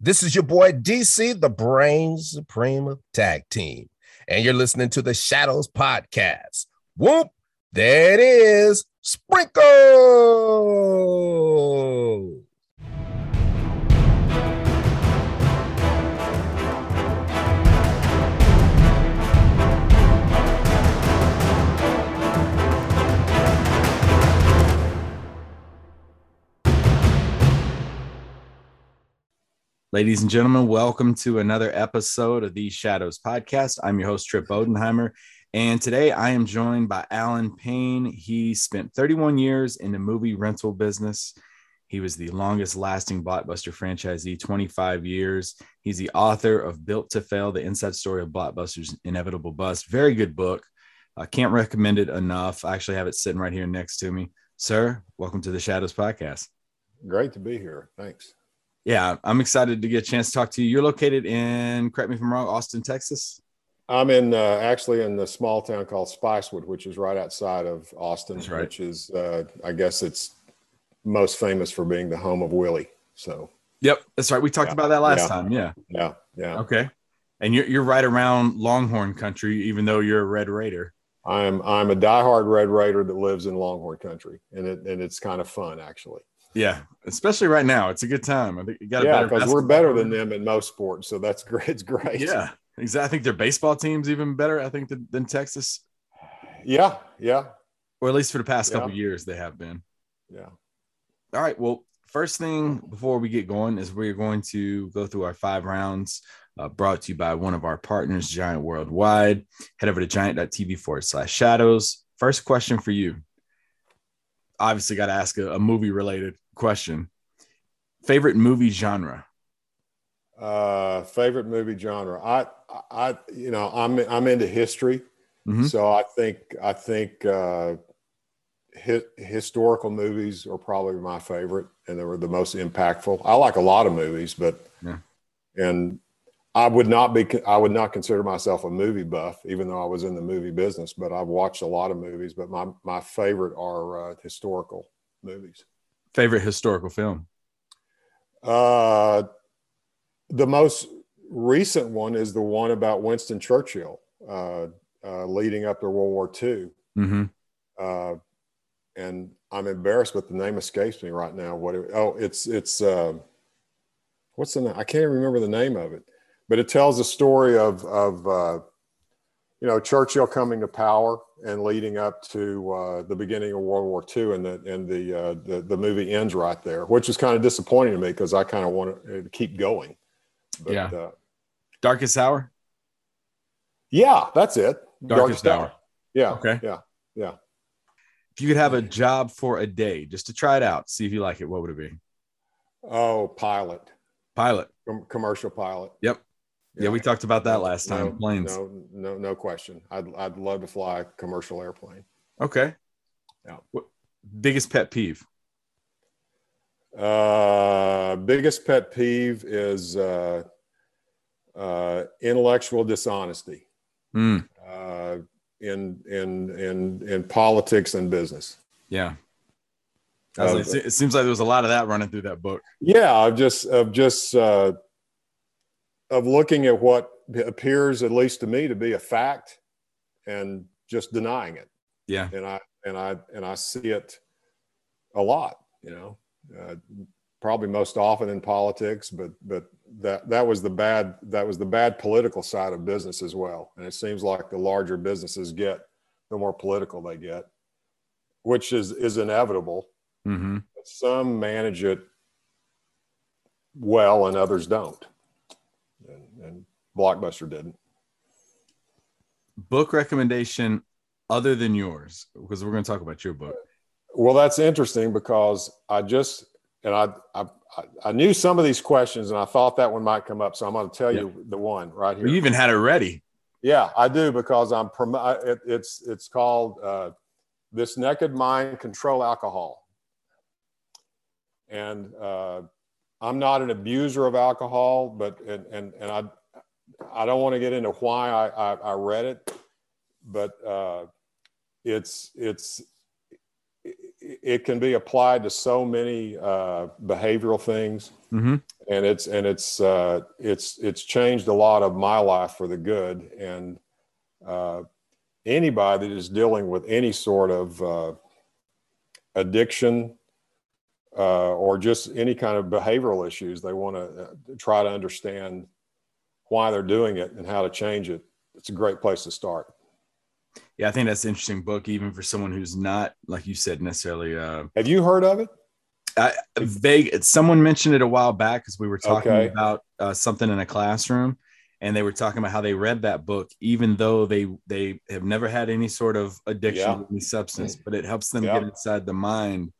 This is your boy DC, the Brain Supreme Tag Team, and you're listening to the Shadows Podcast. Whoop! There it is, Sprinkle. Ladies and gentlemen, welcome to another episode of the Shadows Podcast. I'm your host, Trip Bodenheimer, and today I am joined by Alan Payne. He spent 31 years in the movie rental business. He was the longest lasting blockbuster franchisee, 25 years. He's the author of Built to Fail The Inside Story of Blockbuster's Inevitable Bust. Very good book. I can't recommend it enough. I actually have it sitting right here next to me. Sir, welcome to the Shadows Podcast. Great to be here. Thanks yeah, I'm excited to get a chance to talk to you. You're located in, correct me if I'm wrong, Austin, Texas. I'm in uh, actually in the small town called Spicewood, which is right outside of Austin, right. which is uh, I guess it's most famous for being the home of Willie. So. Yep, that's right. We talked yeah. about that last yeah. time. Yeah. Yeah. Yeah. Okay. And you're you're right around Longhorn country, even though you're a Red Raider. I'm I'm a diehard Red Raider that lives in Longhorn country, and it and it's kind of fun actually. Yeah, especially right now, it's a good time. I think you got yeah, because we're better than them in most sports, so that's great. It's great. Yeah, exactly. I think their baseball team's even better. I think than, than Texas. Yeah, yeah. Or at least for the past yeah. couple years, they have been. Yeah. All right. Well, first thing before we get going is we're going to go through our five rounds. Uh, brought to you by one of our partners, Giant Worldwide. Head over to giant.tv forward slash shadows. First question for you. Obviously, got to ask a, a movie related question. Favorite movie genre? Uh, favorite movie genre. I, I, you know, I'm I'm into history, mm-hmm. so I think I think uh, hi- historical movies are probably my favorite, and they were the most impactful. I like a lot of movies, but yeah. and I would not be I would not consider myself a movie buff, even though I was in the movie business. But I've watched a lot of movies. But my my favorite are uh, historical movies. Favorite historical film? Uh, the most recent one is the one about Winston Churchill, uh, uh, leading up to World War II. Mm-hmm. Uh, and I'm embarrassed, but the name escapes me right now. What? It, oh, it's it's uh, what's the name? I can't even remember the name of it, but it tells the story of of uh, you know Churchill coming to power and leading up to uh, the beginning of World War II, and the and the, uh, the the movie ends right there, which is kind of disappointing to me because I kind of want to keep going. But, yeah. Uh, Darkest Hour. Yeah, that's it. Darkest, Darkest Hour. Hour. Yeah. Okay. Yeah. Yeah. If you could have a job for a day, just to try it out, see if you like it, what would it be? Oh, pilot. Pilot. Com- commercial pilot. Yep. Yeah. yeah, we talked about that last time. No, Planes. No, no, no question. I'd, I'd love to fly a commercial airplane. Okay. Yeah. What, biggest pet peeve? Uh, biggest pet peeve is uh, uh, intellectual dishonesty mm. uh, in in in in politics and business. Yeah. Like, it seems like there was a lot of that running through that book. Yeah, of just of just uh, of looking at what appears, at least to me, to be a fact, and just denying it. Yeah. And I and I and I see it a lot. You know, uh, probably most often in politics, but but that that was the bad that was the bad political side of business as well. And it seems like the larger businesses get, the more political they get, which is is inevitable. Mm-hmm. Some manage it well, and others don't Blockbuster didn't. Book recommendation other than yours, because we're going to talk about your book. Well, that's interesting because I just and I I, I knew some of these questions and I thought that one might come up, so I'm going to tell yeah. you the one right here. You even had it ready. Yeah, I do because I'm it, it's it's called uh, "This Naked Mind Control Alcohol," and uh, I'm not an abuser of alcohol, but and and, and I I don't want to get into why I, I, I read it, but uh, it's it's it can be applied to so many uh, behavioral things, Mm-hmm. and it's and it's uh, it's it's changed a lot of my life for the good. And uh, anybody that is dealing with any sort of uh, addiction uh, or just any kind of behavioral issues, they want to uh, try to understand why they're doing it and how to change it. It's a great place to start. Yeah, I think that's an interesting book, even for someone who's not, like you said, necessarily uh, Have you heard of it? I, vague. Someone mentioned it a while back because we were talking Okay. about uh, something in a classroom, and they were talking about how they read that book, even though they they have never had any sort of addiction Yeah. to any substance, but it helps them Yeah. get inside the mind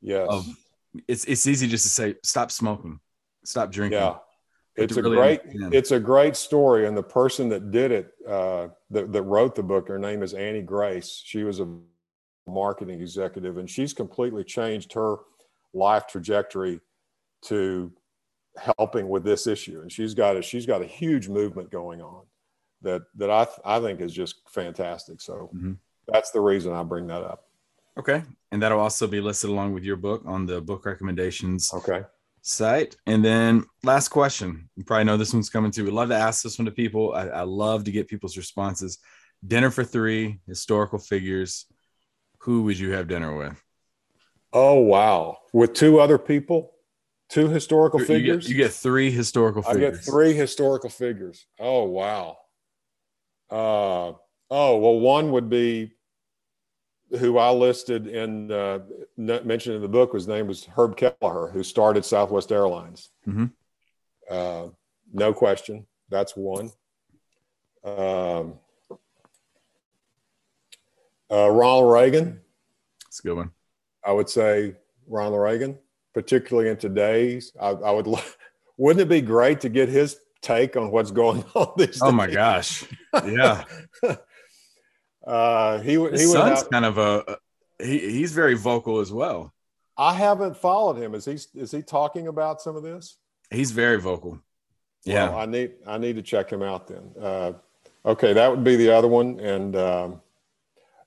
Yes. of. It's it's easy just to say stop smoking, stop drinking. yeah. It's to a really great understand. it's a great story. And the person that did it, uh, that, that wrote the book, her name is Annie Grace. She was a marketing executive and she's completely changed her life trajectory to helping with this issue. And she's got a she's got a huge movement going on that that I I think is just fantastic. So Mhm. that's the reason I bring that up. Okay, and that'll also be listed along with your book on the book recommendations Okay. Site. And then last question. You probably know this one's coming too. We love to ask this one to people. I, I love to get people's responses. Dinner for three, historical figures. Who would you have dinner with? Oh wow. With two other people, two historical You get- figures. You get, three historical I get three historical figures. Oh wow. Uh, oh well, one would be who I listed in uh, mentioned in the book. His name was Herb Kelleher, who started Southwest Airlines. Mhm. Uh, no question, that's one. Um, uh, Ronald Reagan. That's a good one. I would say Ronald Reagan, particularly in today's. I, I would. lo- Wouldn't it be great to get his take on what's going on these Oh my gosh. Yeah. uh, he would. He His son's Have, kind of a he, he's very vocal as well. I haven't followed him. Is he? Is he talking about some of this? He's very vocal. Yeah. Well, I need. I need to check him out then. Uh, okay, that would be the other one. And um,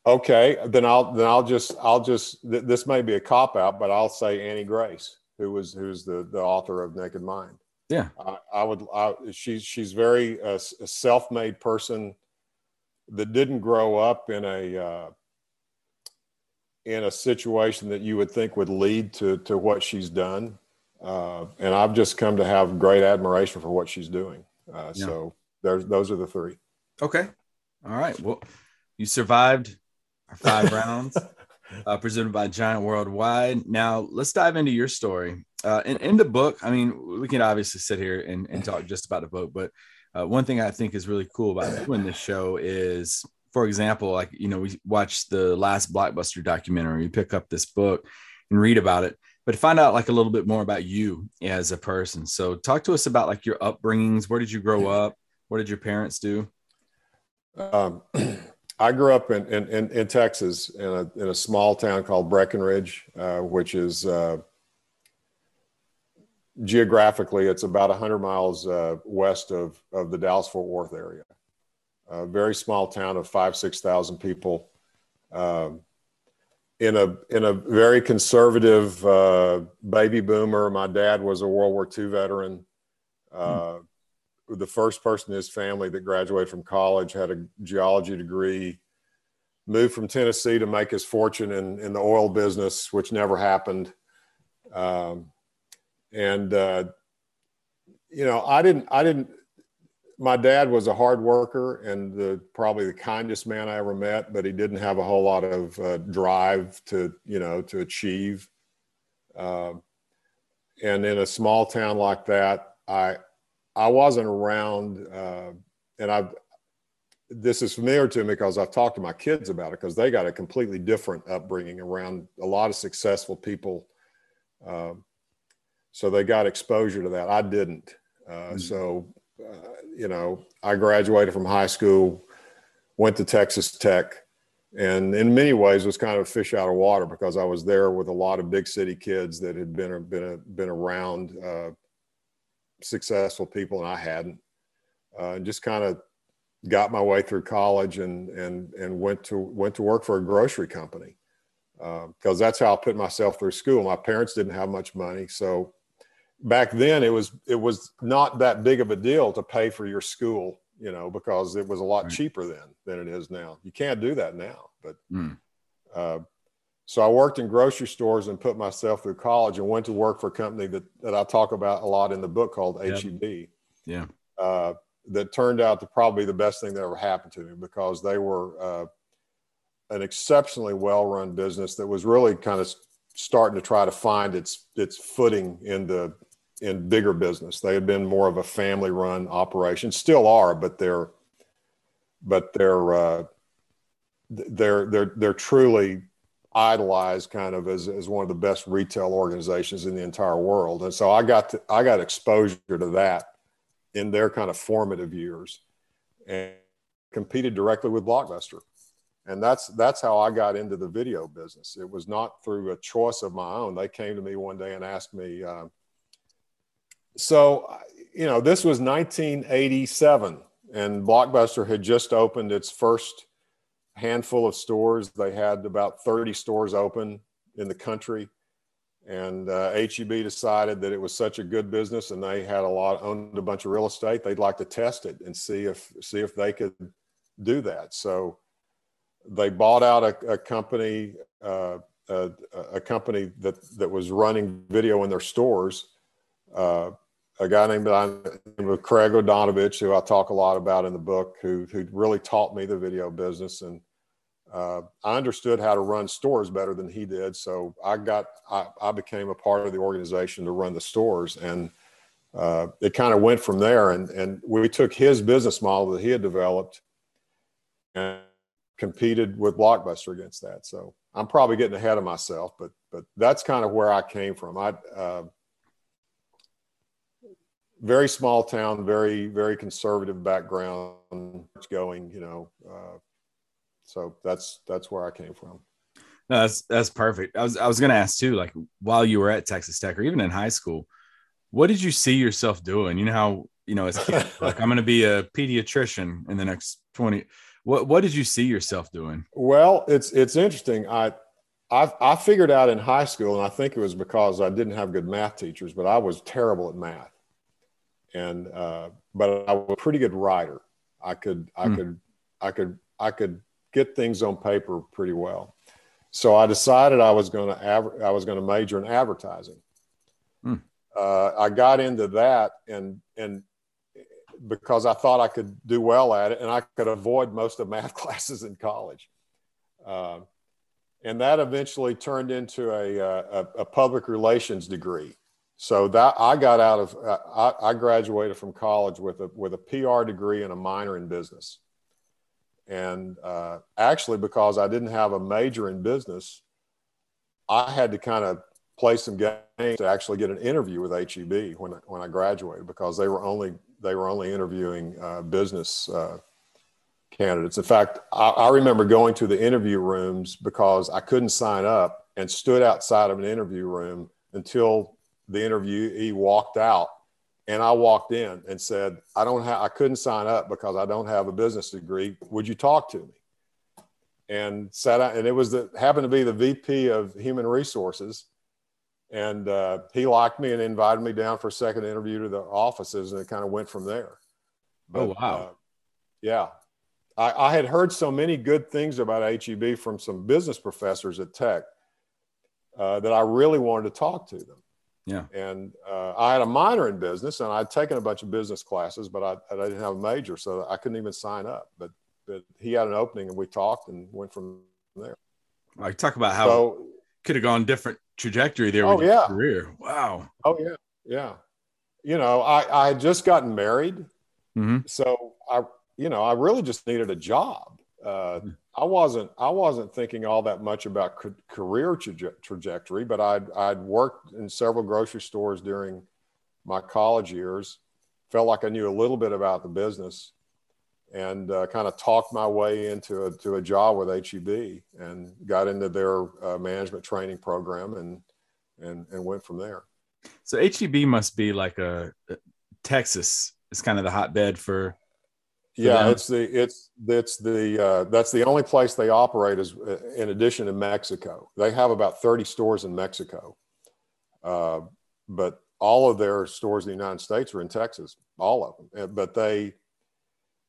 okay, then I'll then I'll just I'll just th- this may be a cop out, but I'll say Annie Grace, who was who's the the author of Naked Mind. yeah. I, I would. I, she's she's very uh, self-made person that didn't grow up in a uh, in a situation that you would think would lead to to what she's done. Uh, and I've just come to have great admiration for what she's doing. Uh, Yeah. So there's those are the three. Okay. All right. Well, you survived our five rounds, uh, presented by Giant Worldwide. Now let's dive into your story. Uh, in, in the book, I mean, we can obviously sit here and, and talk just about the book, but uh, one thing I think is really cool about doing this show is, for example, like, you know, we watch the last Blockbuster documentary, you pick up this book and read about it, but find out like a little bit more about you as a person. So talk to us about like your upbringings. Where did you grow up? What did your parents do? Um, I grew up in, in, in, in Texas in a, in a small town called Breckenridge, uh, which is uh, geographically, it's about 100 miles uh, west of, of the Dallas Fort Worth area. A very small town of five, 6,000 people. Um, in a in a very conservative uh, baby boomer, my dad was a World War II veteran. Uh, the first person in his family that graduated from college had a geology degree moved from tennessee to make his fortune in, in the oil business which never happened um, and uh, you know i didn't i didn't my dad was a hard worker and the, probably the kindest man i ever met but he didn't have a whole lot of uh, drive to you know to achieve um, and in a small town like that i I wasn't around, uh, and I've. This is familiar to me because I've talked to my kids about it because they got a completely different upbringing around a lot of successful people. Um, so they got exposure to that. I didn't. Uh, Mhm. So, uh, you know, I graduated from high school, went to Texas Tech, and in many ways was kind of a fish out of water because I was there with a lot of big city kids that had been been been around. Uh, successful people and I hadn't. Uh, and just kind of got my way through college and and and went to went to work for a grocery company. because uh, that's how I put myself through school. My parents didn't have much money, so back then it was it was not that big of a deal to pay for your school, you know, because it was a lot right. cheaper then than it is now. You can't do that now, but. Mm. Uh, so I worked in grocery stores and put myself through college and went to work for a company that, that I talk about a lot in the book called yep. HEB. Yeah. Uh, that turned out to probably the best thing that ever happened to me because they were uh, an exceptionally well-run business that was really kind of starting to try to find its its footing in the in bigger business. They had been more of a family-run operation, still are, but they're but they're uh, they're they're they're truly idolized kind of as, as one of the best retail organizations in the entire world. And so I got to, I got exposure to that in their kind of formative years and competed directly with Blockbuster. And that's that's how I got into the video business. It was not through a choice of my own. They came to me one day and asked me. Uh, so, you know, this was 1987, and Blockbuster had just opened its first handful of stores. They had about 30 stores open in the country. And uh, HEB decided that it was such a good business and they had a lot, owned a bunch of real estate. They'd like to test it and see if, see if they could do that. So they bought out a, a company, uh, a, a, company that, that was running video in their stores. Uh, a guy named, Craig Odonovich, who I talk a lot about in the book, who, who really taught me the video business. And uh, I understood how to run stores better than he did. So I got, I, I became a part of the organization to run the stores. And uh, it kind of went from there. And, and we took his business model that he had developed and competed with Blockbuster against that. So I'm probably getting ahead of myself, but, but that's kind of where I came from. I, uh, very small town, very, very conservative background It's going, you know, uh, so that's that's where I came from. No, that's that's perfect. I was I was gonna ask too, like while you were at Texas Tech or even in high school, what did you see yourself doing? You know how you know as kids, like I'm gonna be a pediatrician in the next 20. What what did you see yourself doing? Well, it's it's interesting. I I, I figured out in high school, and I think it was because I didn't have good math teachers, but I was terrible at math. And uh, but I was a pretty good writer. I could I mm. could I could I could get things on paper pretty well. So I decided I was going to aver- I was going to major in advertising. Hmm. Uh, I got into that and and because I thought I could do well at it and I could avoid most of math classes in college. Uh, and that eventually turned into a, uh, a, a, public relations degree. So that I got out of, uh, I, I graduated from college with a, with a PR degree and a minor in business. And uh, actually, because I didn't have a major in business, I had to kind of play some games to actually get an interview with HEB when when I graduated because they were only they were only interviewing uh, business uh, candidates. In fact, I, I, remember going to the interview rooms because I couldn't sign up and stood outside of an interview room until the interviewee walked out and I walked in and said, I don't have, I couldn't sign up because I don't have a business degree. Would you talk to me? And sat out, and it was the, happened to be the VP of human resources. And uh, he liked me and invited me down for a second interview to the offices, and it kind of went from there. Oh, but, oh, wow. Uh, yeah. I, I had heard so many good things about HEB from some business professors at Tech uh, that I really wanted to talk to them. Yeah. And uh, I had a minor in business and I'd taken a bunch of business classes, but I, I didn't have a major, so I couldn't even sign up. But, but he had an opening and we talked and went from there. I talk about how so, could have gone different trajectory there oh, yeah. career. Wow. Oh yeah. Yeah. You know, I, I had just gotten married. Mm-hmm. So I, you know, I really just needed a job. Uh, mm-hmm. I wasn't I wasn't thinking all that much about career traje- trajectory, but I'd I'd worked in several grocery stores during my college years. Felt like I knew a little bit about the business, and uh, kind of talked my way into a, to a job with HEB and got into their uh, management training program and and and went from there. So HEB must be like a Texas is kind of the hotbed for Yeah, it's the it's it's the uh, that's the only place they operate is uh, in addition to Mexico. They have about thirty stores in Mexico, uh, but all of their stores in the United States are in Texas, all of them. But they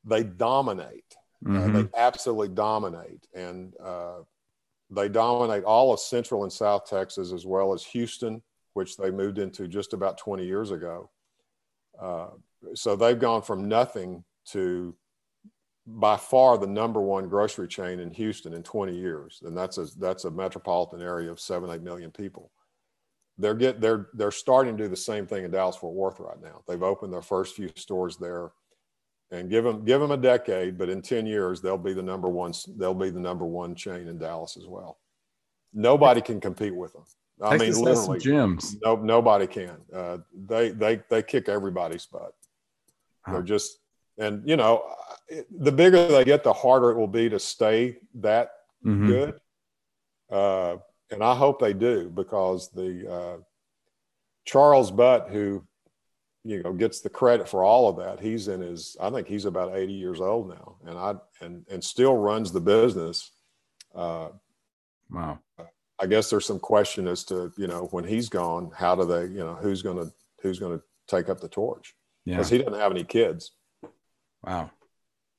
they dominate. Uh, Mhm. they absolutely dominate, and uh, they dominate all of Central and South Texas as well as Houston, which they moved into just about 20 years ago. Uh, so they've gone from nothing to by far the number one grocery chain in Houston in 20 years, and that's a that's a metropolitan area of seven eight million people. They're get they're they're starting to do the same thing in Dallas Fort Worth right now. They've opened their first few stores there, and give them give them a decade, but in 10 years they'll be the number one they'll be the number one chain in Dallas as well. Nobody can compete with them. I Texas mean, literally, gyms. no nobody can. Uh, they they they kick everybody's butt. They're just and you know the bigger they get, the harder it will be to stay that Mhm. good. Uh, and I hope they do because the uh, Charles Butt, who you know gets the credit for all of that, he's in his I think he's about 80 years old now, and I and and still runs the business. Uh, Wow. I guess there's some question as to you know when he's gone, how do they you know who's going to who's going to take up the torch Yeah. because he doesn't have any kids. Wow.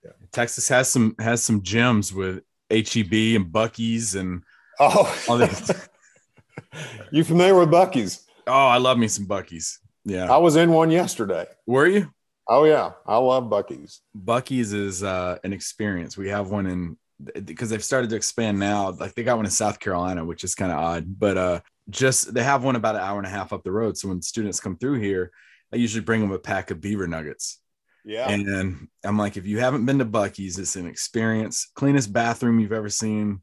Yeah. Texas has some has some gyms with HEB and Buc-ee's and Oh, all these. you familiar with Buc-ee's? oh, I love me some Buc-ee's. Yeah. I was in one yesterday. Were you? Oh yeah, I love Buc-ee's. Buc-ee's is uh, an experience. We have one in because they've started to expand now. Like they got one in South Carolina, which is kind of odd, but uh, just they have one about an hour and a half up the road. So when students come through here, I usually bring them a pack of beaver nuggets. Yeah, And I'm like, if you haven't been to Buc-ee's, it's an experience. Cleanest bathroom you've ever seen.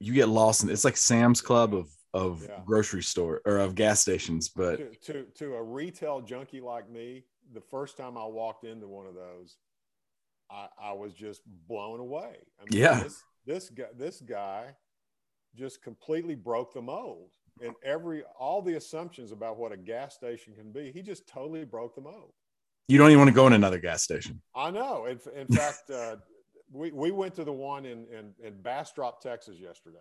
You get lost in it's like Sam's Club of of Yeah. grocery store or of gas stations. But to, to to a retail junkie like me, the first time I walked into one of those, I, I was just blown away. I mean, Yeah. this, this guy this guy just completely broke the mold, and every all the assumptions about what a gas station can be, he just totally broke the mold. You don't even want to go in another gas station. I know. In, in fact, uh, we, we went to the one in, in, in Bastrop, Texas yesterday.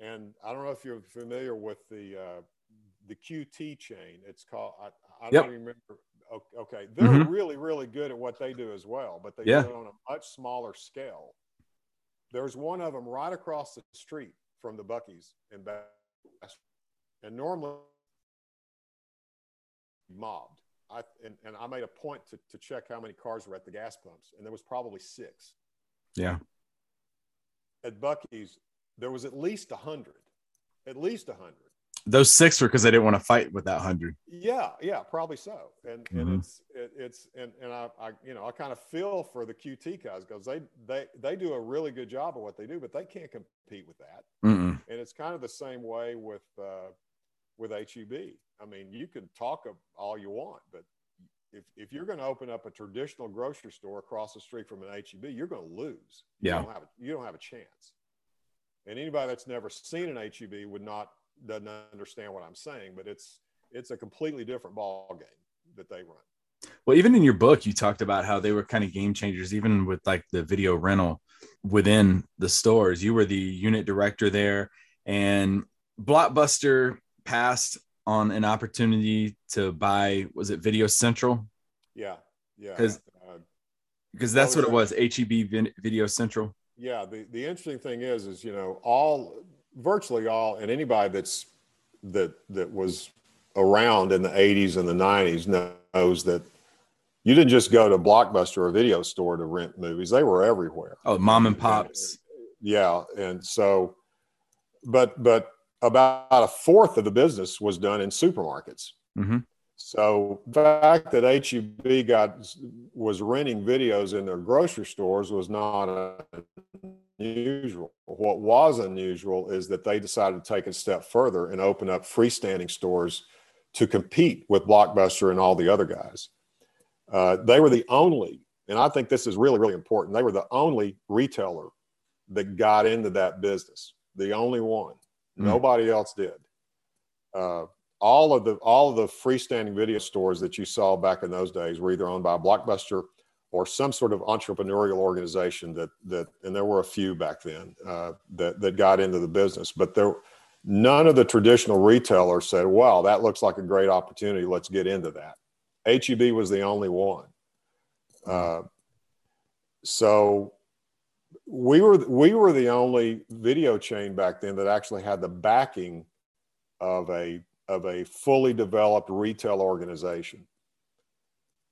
And I don't know if you're familiar with the, uh, the QT chain. It's called, I, I Yep. don't even remember. Okay. They're Mhm. really, really good at what they do as well, but they Yeah. do it on a much smaller scale. There's one of them right across the street from the Buc-ee's in Bastrop. And normally mobbed. I, and, and I made a point to, to check how many cars were at the gas pumps, and there was probably six. Yeah. At Buc-ee's, there was at least a hundred, at least a hundred. Those six were because they didn't want to fight with that hundred. Yeah, yeah, probably so. And and Mhm. it's it, it's and and I, I you know I kind of feel for the QT guys because they they they do a really good job of what they do, but they can't compete with that. Mm-mm. And it's kind of the same way with uh, with HEB. I mean, you can talk all you want, but if if you're going to open up a traditional grocery store across the street from an HEB, you're going to lose. Yeah. you don't have a, you don't have a chance. And anybody that's never seen an HEB would not doesn't understand what I'm saying, but it's it's a completely different ball game that they run. Well, even in your book, you talked about how they were kind of game changers, even with like the video rental within the stores. You were the unit director there, and Blockbuster passed on an opportunity to buy, was it Video Central? Yeah, yeah. 'Cause- uh, Because that's Oh, what it was HEB Video Central. yeah the, the interesting thing is is you know all virtually all and anybody that's that that was around in the 80s and the 90s knows that you didn't just go to blockbuster or video store to rent movies they were everywhere Oh, mom and pops. yeah and so but but about a fourth of the business was done in supermarkets Mhm. so the fact that HEB got was renting videos in their grocery stores was not unusual. What was unusual is that they decided to take a step further and open up freestanding stores to compete with Blockbuster and all the other guys. Uh, they were the only, and I think this is really really important. They were the only retailer that got into that business. The only one. Mm. Nobody else did. Uh, all of the all of the freestanding video stores that you saw back in those days were either owned by a Blockbuster or some sort of entrepreneurial organization that that and there were a few back then uh, that that got into the business. But there none of the traditional retailers said wow that looks like a great opportunity. Let's get into that. HEB was the only one. Uh, so we were we were the only video chain back then that actually had the backing of a of a fully developed retail organization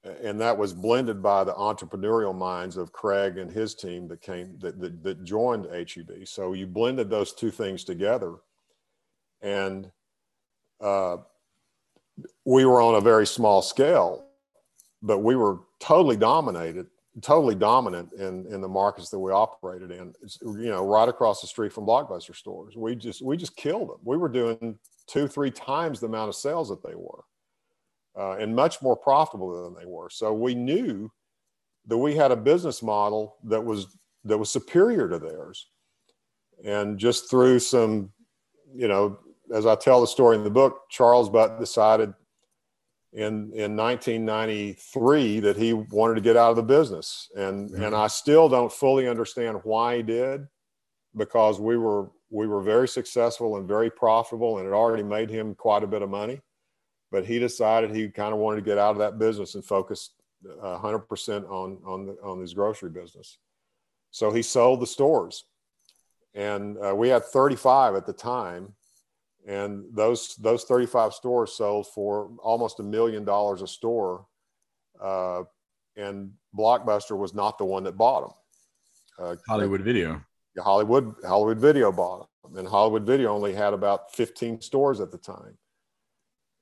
and that was blended by the entrepreneurial minds of Craig and his team that came that, that, that joined HEB. So you blended those two things together, and uh, we were on a very small scale, but we were totally dominated, totally dominant in in the markets that we operated in. It's, you know, right across the street from Blockbuster stores, we just we just killed them. We were doing two, three times the amount of sales that they were uh, and much more profitable than they were. So we knew that we had a business model that was that was superior to theirs. And just through some, you know, as I tell the story in the book, Charles Butt decided in in 1993 that he wanted to get out of the business, and mm-hmm. and I still don't fully understand why he did, because we were we were very successful and very profitable, and it already made him quite a bit of money but he decided he kind of wanted to get out of that business and focus 100% on on the, on his grocery business. So he sold the stores, and uh, we had 35 at the time, and those those 35 stores sold for almost a million dollars a store, uh, and Blockbuster was not the one that bought them. Uh, Hollywood Video. Hollywood Hollywood Video bought them, and Hollywood Video only had about 15 stores at the time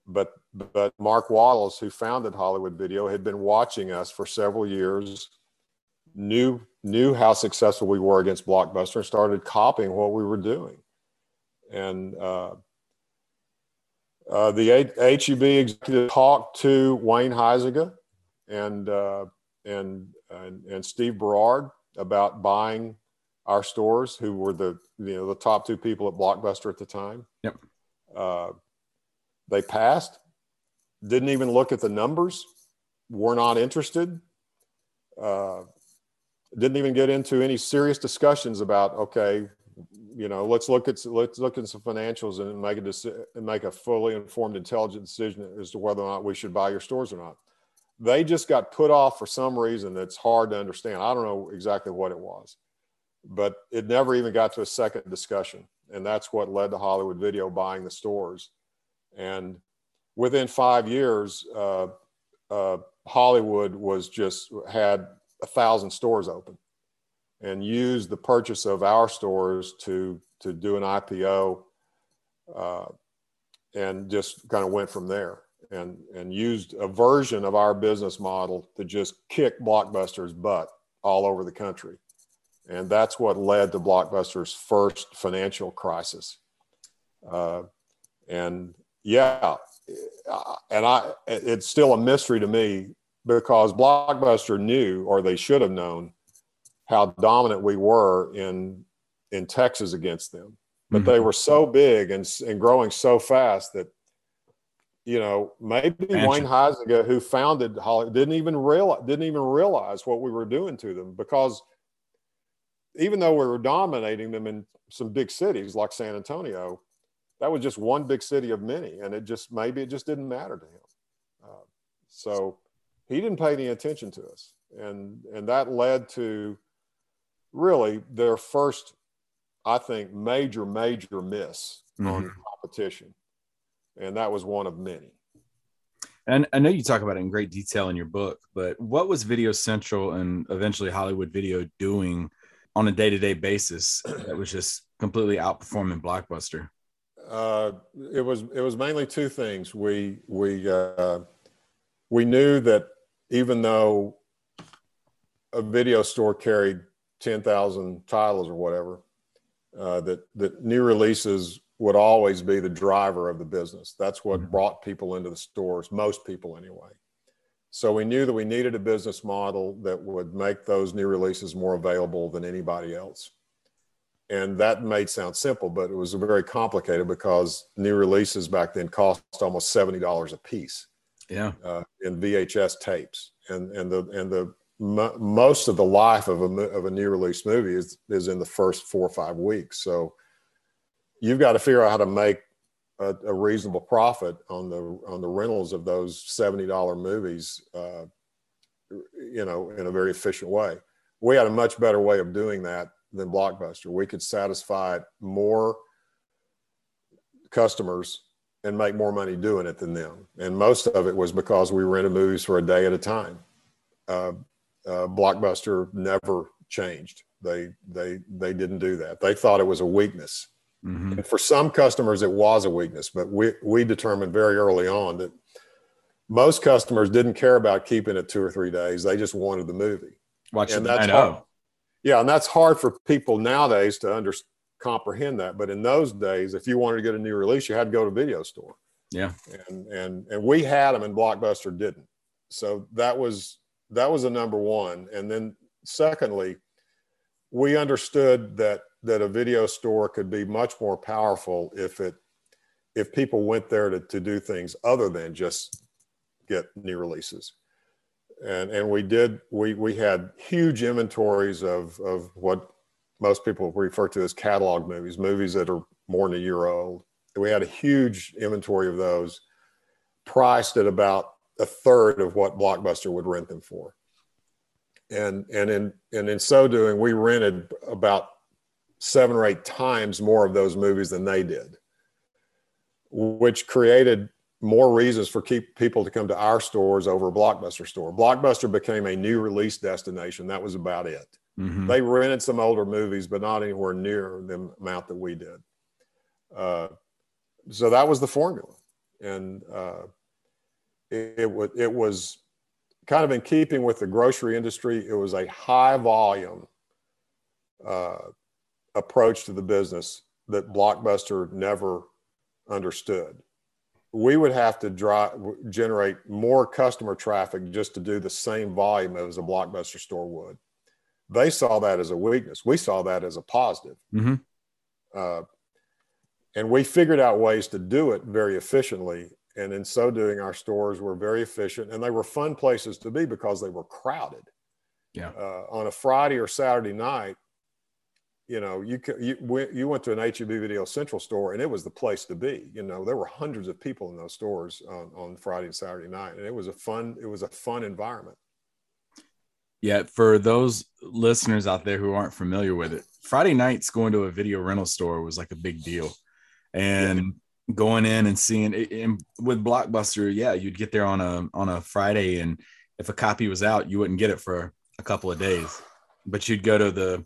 but but Mark Wattles, who founded Hollywood Video, had been watching us for several years, knew knew how successful we were against Blockbuster, and started copying what we were doing. And uh, uh, the HEB executive talked to Wayne Huizenga and, uh, and, and and Steve Berrard about buying our stores, who were the you know the top two people at Blockbuster at the time. Yep. Uh, they passed, didn't even look at the numbers, were not interested, uh, didn't even get into any serious discussions about, okay, you know, let's look at let's look at some financials and make a deci- and make a fully informed, intelligent decision as to whether or not we should buy your stores or not. They just got put off for some reason that's hard to understand. I don't know exactly what it was, but it never even got to a second discussion, and that's what led to Hollywood Video buying the stores and within five years, uh, uh, Hollywood was just had a thousand stores open and used the purchase of our stores to, to do an IPO uh, and just kind of went from there and, and used a version of our business model to just kick Blockbuster's butt all over the country. And that's what led to Blockbuster's first financial crisis. Uh, and yeah, and I it's still a mystery to me because Blockbuster knew, or they should have known, how dominant we were in in Texas against them. But mm-hmm. they were so big and and growing so fast that you know maybe. Wayne Huizenga, who founded Holly, didn't even realize didn't even realize what we were doing to them because even though we were dominating them in some big cities like San Antonio, that was just one big city of many, and it just maybe it just didn't matter to him. Uh, so he didn't pay any attention to us, and and that led to really their first, I think, major major miss mm-hmm. on competition, and that was one of many. And I know you talk about it in great detail in your book, but what was Video Central and eventually Hollywood Video doing on a day to day basis that was just completely outperforming Blockbuster? uh, it was it was mainly two things. We we uh, we knew that even though a video store carried ten thousand titles or whatever, uh, that that new releases would always be the driver of the business. That's what mm-hmm. brought people into the stores, most people anyway. So we knew that we needed a business model that would make those new releases more available than anybody else and that may sound simple, but it was very complicated because new releases back then cost almost seventy dollars a piece. Yeah, uh, in VHS tapes, and and the and the m- most of the life of a of a new release movie is is in the first four or five weeks. So you've got to figure out how to make a, a reasonable profit on the on the rentals of those seventy dollar movies. Uh, you know, in a very efficient way. We had a much better way of doing that than Blockbuster. We could satisfy more customers and make more money doing it than them. And most of it was because we rented movies for a day at a time. Uh, uh, Blockbuster never changed. They they they didn't do that. They thought it was a weakness. Mm-hmm. And for some customers, it was a weakness. But we we determined very early on that most customers didn't care about keeping it two or three days. They just wanted the movie. Watch and that's hard. Yeah, and that's hard for people nowadays to under, comprehend that. But in those days, if you wanted to get a new release, you had to go to a video store. Yeah, and and and we had them, and Blockbuster didn't. So that was that was a number one. And then secondly, we understood that that a video store could be much more powerful if it if people went there to, to do things other than just get new releases. And, and we did, we, we had huge inventories of, of what most people refer to as catalog movies, movies that are more than a year old. We had a huge inventory of those priced at about a third of what Blockbuster would rent them for. And, and, in, and in so doing, we rented about seven or eight times more of those movies than they did, which created more reasons for keep people to come to our stores over a Blockbuster store. Blockbuster became a new release destination. That was about it. Mm-hmm. They rented some older movies, but not anywhere near the amount that we did. Uh, so that was the formula, and uh, it, it, w- it was kind of in keeping with the grocery industry. It was a high volume uh, approach to the business that Blockbuster never understood we would have to drive, generate more customer traffic just to do the same volume as a blockbuster store would. They saw that as a weakness. We saw that as a positive. Mm-hmm. Uh, and we figured out ways to do it very efficiently. And in so doing, our stores were very efficient and they were fun places to be because they were crowded. Yeah. Uh, on a Friday or Saturday night, you know, you you you went to an HEB Video Central store and it was the place to be. You know, there were hundreds of people in those stores on, on Friday and Saturday night, and it was a fun it was a fun environment. Yeah, for those listeners out there who aren't familiar with it, Friday nights going to a video rental store was like a big deal, and. Going in and seeing it and with Blockbuster, yeah, you'd get there on a on a Friday, and if a copy was out, you wouldn't get it for a couple of days, but you'd go to the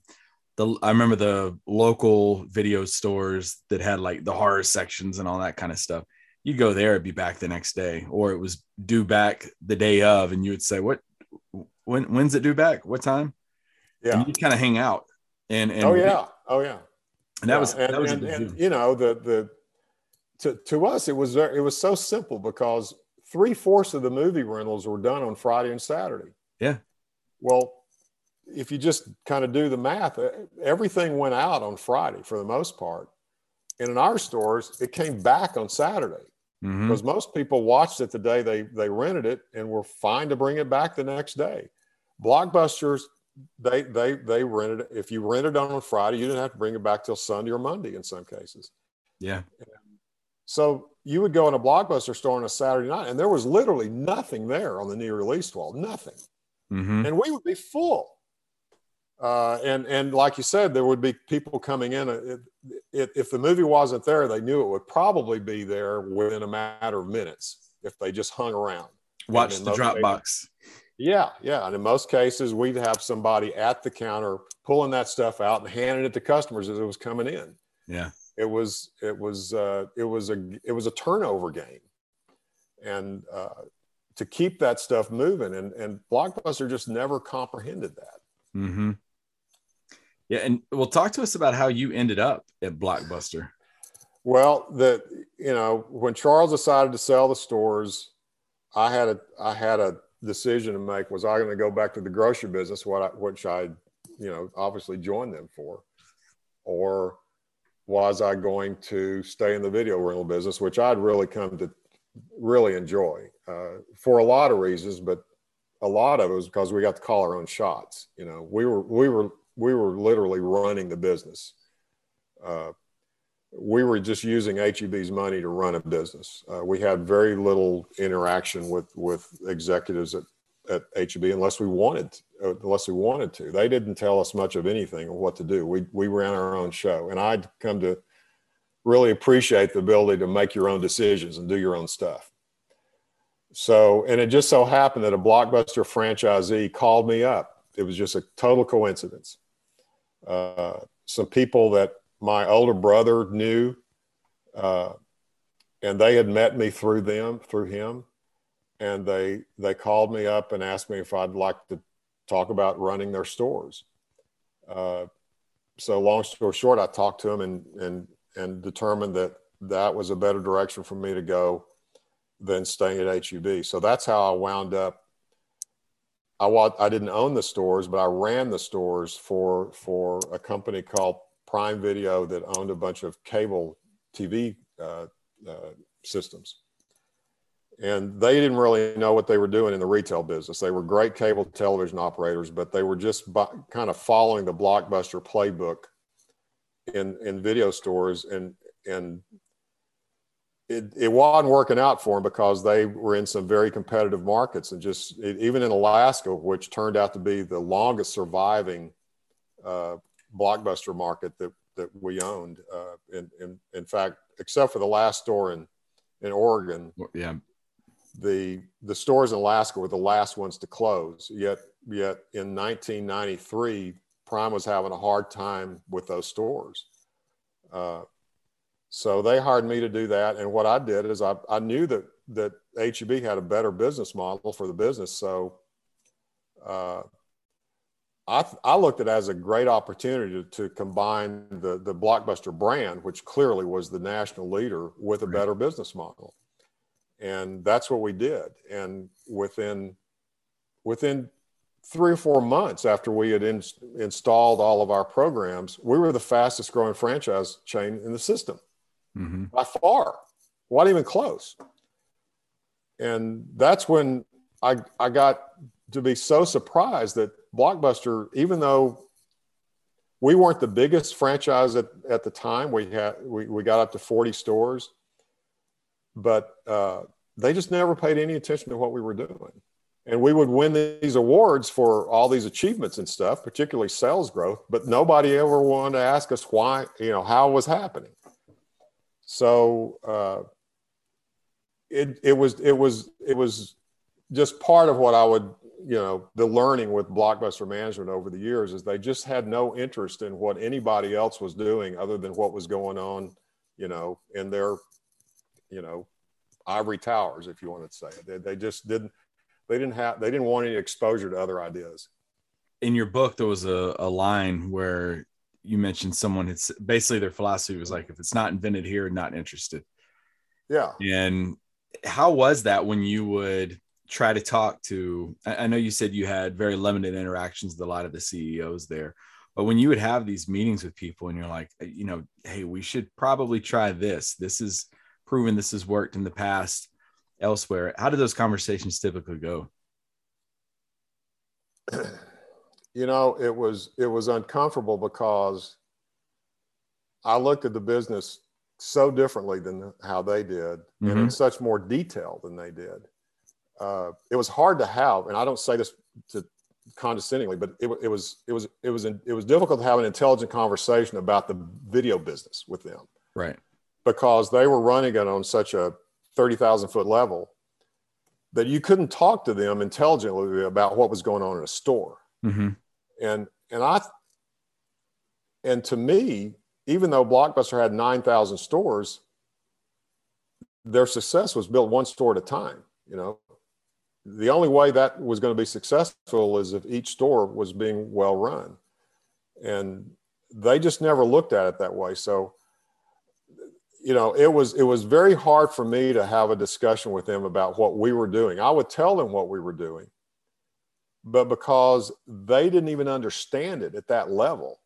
the I remember the local video stores that had like the horror sections and all that kind of stuff. You'd go there, it'd be back the next day, or it was due back the day of, and you would say, "What? When? When's it due back? What time?" Yeah, you'd kind of hang out. And, and oh yeah, oh yeah, and that yeah. was and, that was and, and, you know the the to to us it was it was so simple because three fourths of the movie rentals were done on Friday and Saturday. Yeah. Well, if you just kind of do the math, everything went out on Friday for the most part. And in our stores, it came back on Saturday mm-hmm. because most people watched it the day they, they rented it and were fine to bring it back the next day. Blockbusters, they, they, they rented it. If you rented on a Friday, you didn't have to bring it back till Sunday or Monday in some cases. Yeah. So you would go in a Blockbuster store on a Saturday night and there was literally nothing there on the new release wall, nothing. Mm-hmm. And we would be full. Uh, and and like you said, there would be people coming in. It, it, if the movie wasn't there, they knew it would probably be there within a matter of minutes if they just hung around. Watch the Dropbox. Yeah, yeah. And in most cases, we'd have somebody at the counter pulling that stuff out and handing it to customers as it was coming in. Yeah, it was it was uh, it was a it was a turnover game, and uh, to keep that stuff moving, and and Blockbuster just never comprehended that. Mm-hmm. Yeah, and well, talk to us about how you ended up at Blockbuster. Well, the you know when Charles decided to sell the stores, I had a I had a decision to make. Was I going to go back to the grocery business, what I, which I you know obviously joined them for, or was I going to stay in the video rental business, which I'd really come to really enjoy uh, for a lot of reasons, but a lot of it was because we got to call our own shots. You know, we were we were we were literally running the business. Uh, we were just using HEB's money to run a business. Uh, we had very little interaction with with executives at, at HEB unless we wanted uh, unless we wanted to. They didn't tell us much of anything of what to do. We we ran our own show, and I'd come to really appreciate the ability to make your own decisions and do your own stuff. So, and it just so happened that a blockbuster franchisee called me up. It was just a total coincidence. Uh, some people that my older brother knew, uh, and they had met me through them, through him, and they they called me up and asked me if I'd like to talk about running their stores. Uh, so, long story short, I talked to them and and and determined that that was a better direction for me to go than staying at HEB. So that's how I wound up. I I didn't own the stores, but I ran the stores for for a company called Prime Video that owned a bunch of cable TV uh, uh, systems. And they didn't really know what they were doing in the retail business. They were great cable television operators, but they were just kind of following the blockbuster playbook in in video stores, and and it, it wasn't working out for them because they were in some very competitive markets and just it, even in Alaska, which turned out to be the longest surviving uh, blockbuster market that, that we owned. Uh, in, in, in fact, except for the last store in, in Oregon, yeah, the, the stores in Alaska were the last ones to close. Yet, yet in 1993, Prime was having a hard time with those stores. Uh, so they hired me to do that. And what I did is I, I knew that, that HEB had a better business model for the business. So uh, I, I looked at it as a great opportunity to, to, combine the, the Blockbuster brand, which clearly was the national leader, with a better business model. And that's what we did. And within, within three or four months after we had in, installed all of our programs, we were the fastest growing franchise chain in the system mm-hmm. by far, not even close. And that's when I, I got to be so surprised that Blockbuster, even though we weren't the biggest franchise at, at the time, we had we, we got up to 40 stores, but uh, they just never paid any attention to what we were doing. And we would win these awards for all these achievements and stuff, particularly sales growth, but nobody ever wanted to ask us why, you know, how it was happening. So uh, it it was it was it was just part of what I would you know the learning with blockbuster management over the years is they just had no interest in what anybody else was doing other than what was going on you know in their you know ivory towers if you want to say it. They, they just didn't they didn't have they didn't want any exposure to other ideas. In your book there was a, a line where you mentioned someone it's basically their philosophy was like if it's not invented here not interested. Yeah. And how was that when you would try to talk to i know you said you had very limited interactions with a lot of the ceos there but when you would have these meetings with people and you're like you know hey we should probably try this. This is proven this has worked in the past elsewhere how do those conversations typically go you know it was it was uncomfortable because i looked at the business so differently than how they did mm-hmm. and in mm-hmm. such more detail than they did uh, it was hard to have and i don't say this to condescendingly but it, it was it was it was it was difficult to have an intelligent conversation about the video business with them right because they were running it on such a 30,000 foot level that you couldn't talk to them intelligently about what was going on in a store Mm-hmm. And and I and to me, even though Blockbuster had nine thousand stores, their success was built one store at a time. You know, the only way that was going to be successful is if each store was being well run, and they just never looked at it that way. So you know it was it was very hard for me to have a discussion with them about what we were doing i would tell them what we were doing but because they didn't even understand it at that level,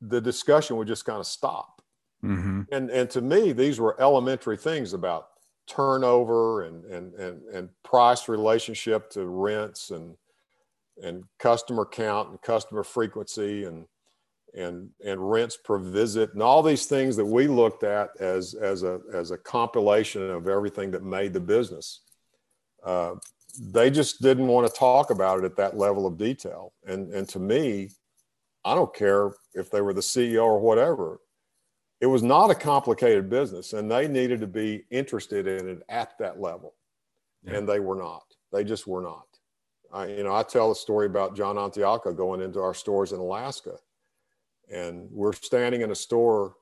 the discussion would just kind of stop. Mm-hmm. And and to me, these were elementary things about turnover and, and, and, and price relationship to rents and, and customer count and customer frequency and, and, and rents per visit and all these things that we looked at as, as, a, as a compilation of everything that made the business. Uh, they just didn't want to talk about it at that level of detail. And, and to me, I don't care if they were the CEO or whatever. It was not a complicated business, and they needed to be interested in it at that level, yeah. and they were not. They just were not. I, you know, I tell a story about John Antioco going into our stores in Alaska, and we're standing in a store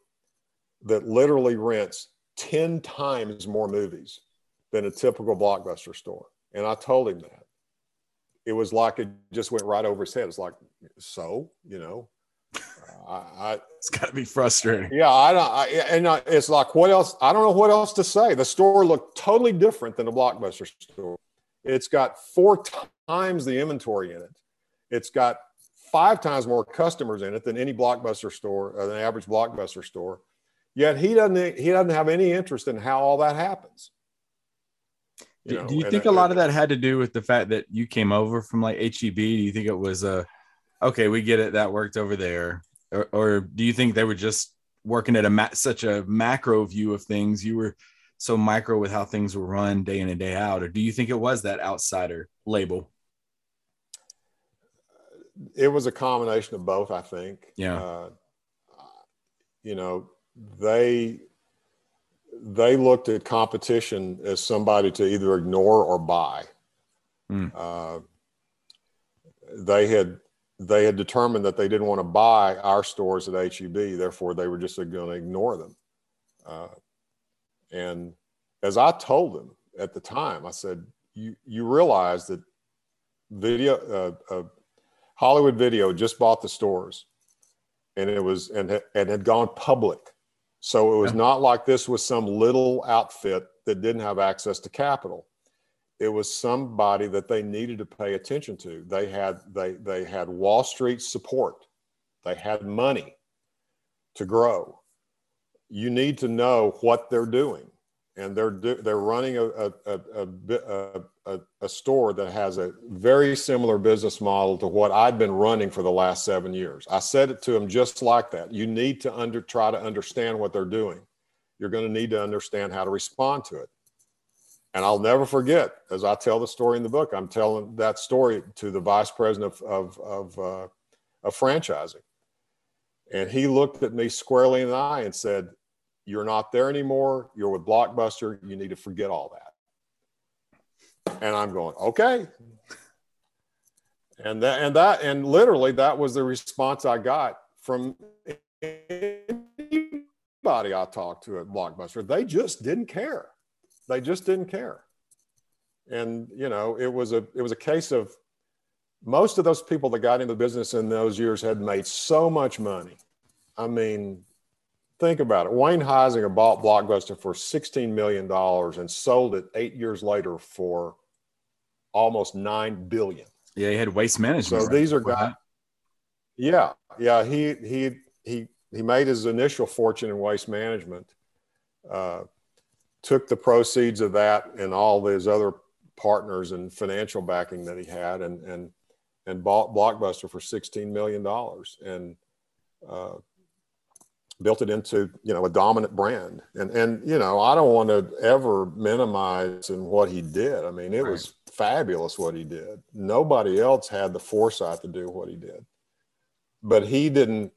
that literally rents ten times more movies than a typical blockbuster store. And I told him that. It was like it just went right over his head. It's like, so, you know, I, I it's got to be frustrating. Yeah, I don't. I, and I, it's like, what else? I don't know what else to say. The store looked totally different than a blockbuster store. It's got four times the inventory in it. It's got five times more customers in it than any blockbuster store, or an average blockbuster store. Yet he doesn't. He doesn't have any interest in how all that happens. You know, do, you think a lot of that had to do with the fact that you came over from like HEB? Do you think it was a, uh, okay, we get it, that worked over there, or, or do you think they were just working at a ma- such a macro view of things? You were so micro with how things were run day in and day out, or do you think it was that outsider label? It was a combination of both, I think. Yeah. Uh, you know, they they looked at competition as somebody to either ignore or buy. Mm. Uh, they had they had determined that they didn't want to buy our stores at HEB, therefore they were just going to ignore them. Uh, and as I told them at the time, I said, "You you realize that video uh, uh Hollywood Video just bought the stores, and it was and and had gone public." So it was yeah. not like this was some little outfit that didn't have access to capital. It was somebody that they needed to pay attention to. They had they they had Wall Street support. They had money to grow. You need to know what they're doing and they're they're running a a, a, a, a, store that has a very similar business model to what I'd been running for the last seven years. I said it to them just like that. You need to under try to understand what they're doing. You're going to need to understand how to respond to it. And I'll never forget, as I tell the story in the book, I'm telling that story to the vice president of of of, uh, of franchising, and he looked at me squarely in the eye and said, you're not there anymore. You're with Blockbuster. You need to forget all that. And I'm going, okay. And that, and that, and literally that was the response I got from anybody I talked to at Blockbuster. They just didn't care. They just didn't care. And, you know, it was a, it was a case of most of those people that got into the business in those years had made so much money. I mean, Think about it. Wayne Huizenga bought Blockbuster for $16 million and sold it eight years later for almost 9 billion. Yeah, he had waste management. So right? these are guys. Yeah, yeah. He he he he made his initial fortune in waste management. Uh, took the proceeds of that and all his other partners and financial backing that he had, and and and bought Blockbuster for sixteen million dollars. And uh, built it into you know a dominant brand. And and you know i don't want to ever minimize in what he did. I mean it right. was fabulous what he did. Nobody else had the foresight to do what he did. But he didn't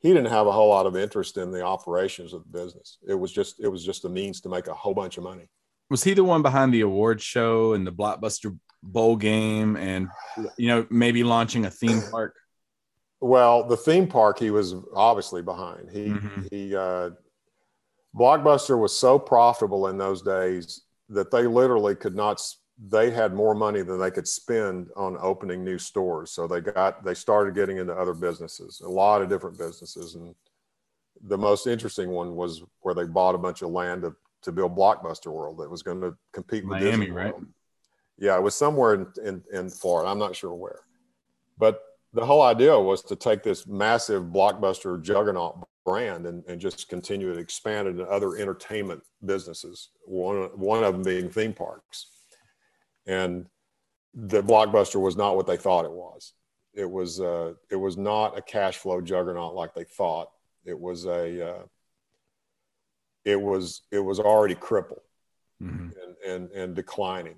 he didn't have a whole lot of interest in the operations of the business. It was just it was just a means to make a whole bunch of money. Was he the one behind the award show and the blockbuster bowl game and you know maybe launching a theme park well, the theme park he was obviously behind. He mm-hmm. he uh, Blockbuster was so profitable in those days that they literally could not. They had more money than they could spend on opening new stores. So they got they started getting into other businesses, a lot of different businesses, and the most interesting one was where they bought a bunch of land to, to build Blockbuster World that was going to compete with Miami, Disney right? World. Yeah, it was somewhere in, in, in Florida. I'm not sure where, but the whole idea was to take this massive blockbuster juggernaut brand and, and just continue to expand it into other entertainment businesses. One one of them being theme parks, and the blockbuster was not what they thought it was. It was uh, it was not a cash flow juggernaut like they thought. It was a uh, it was it was already crippled mm-hmm. and, and and declining,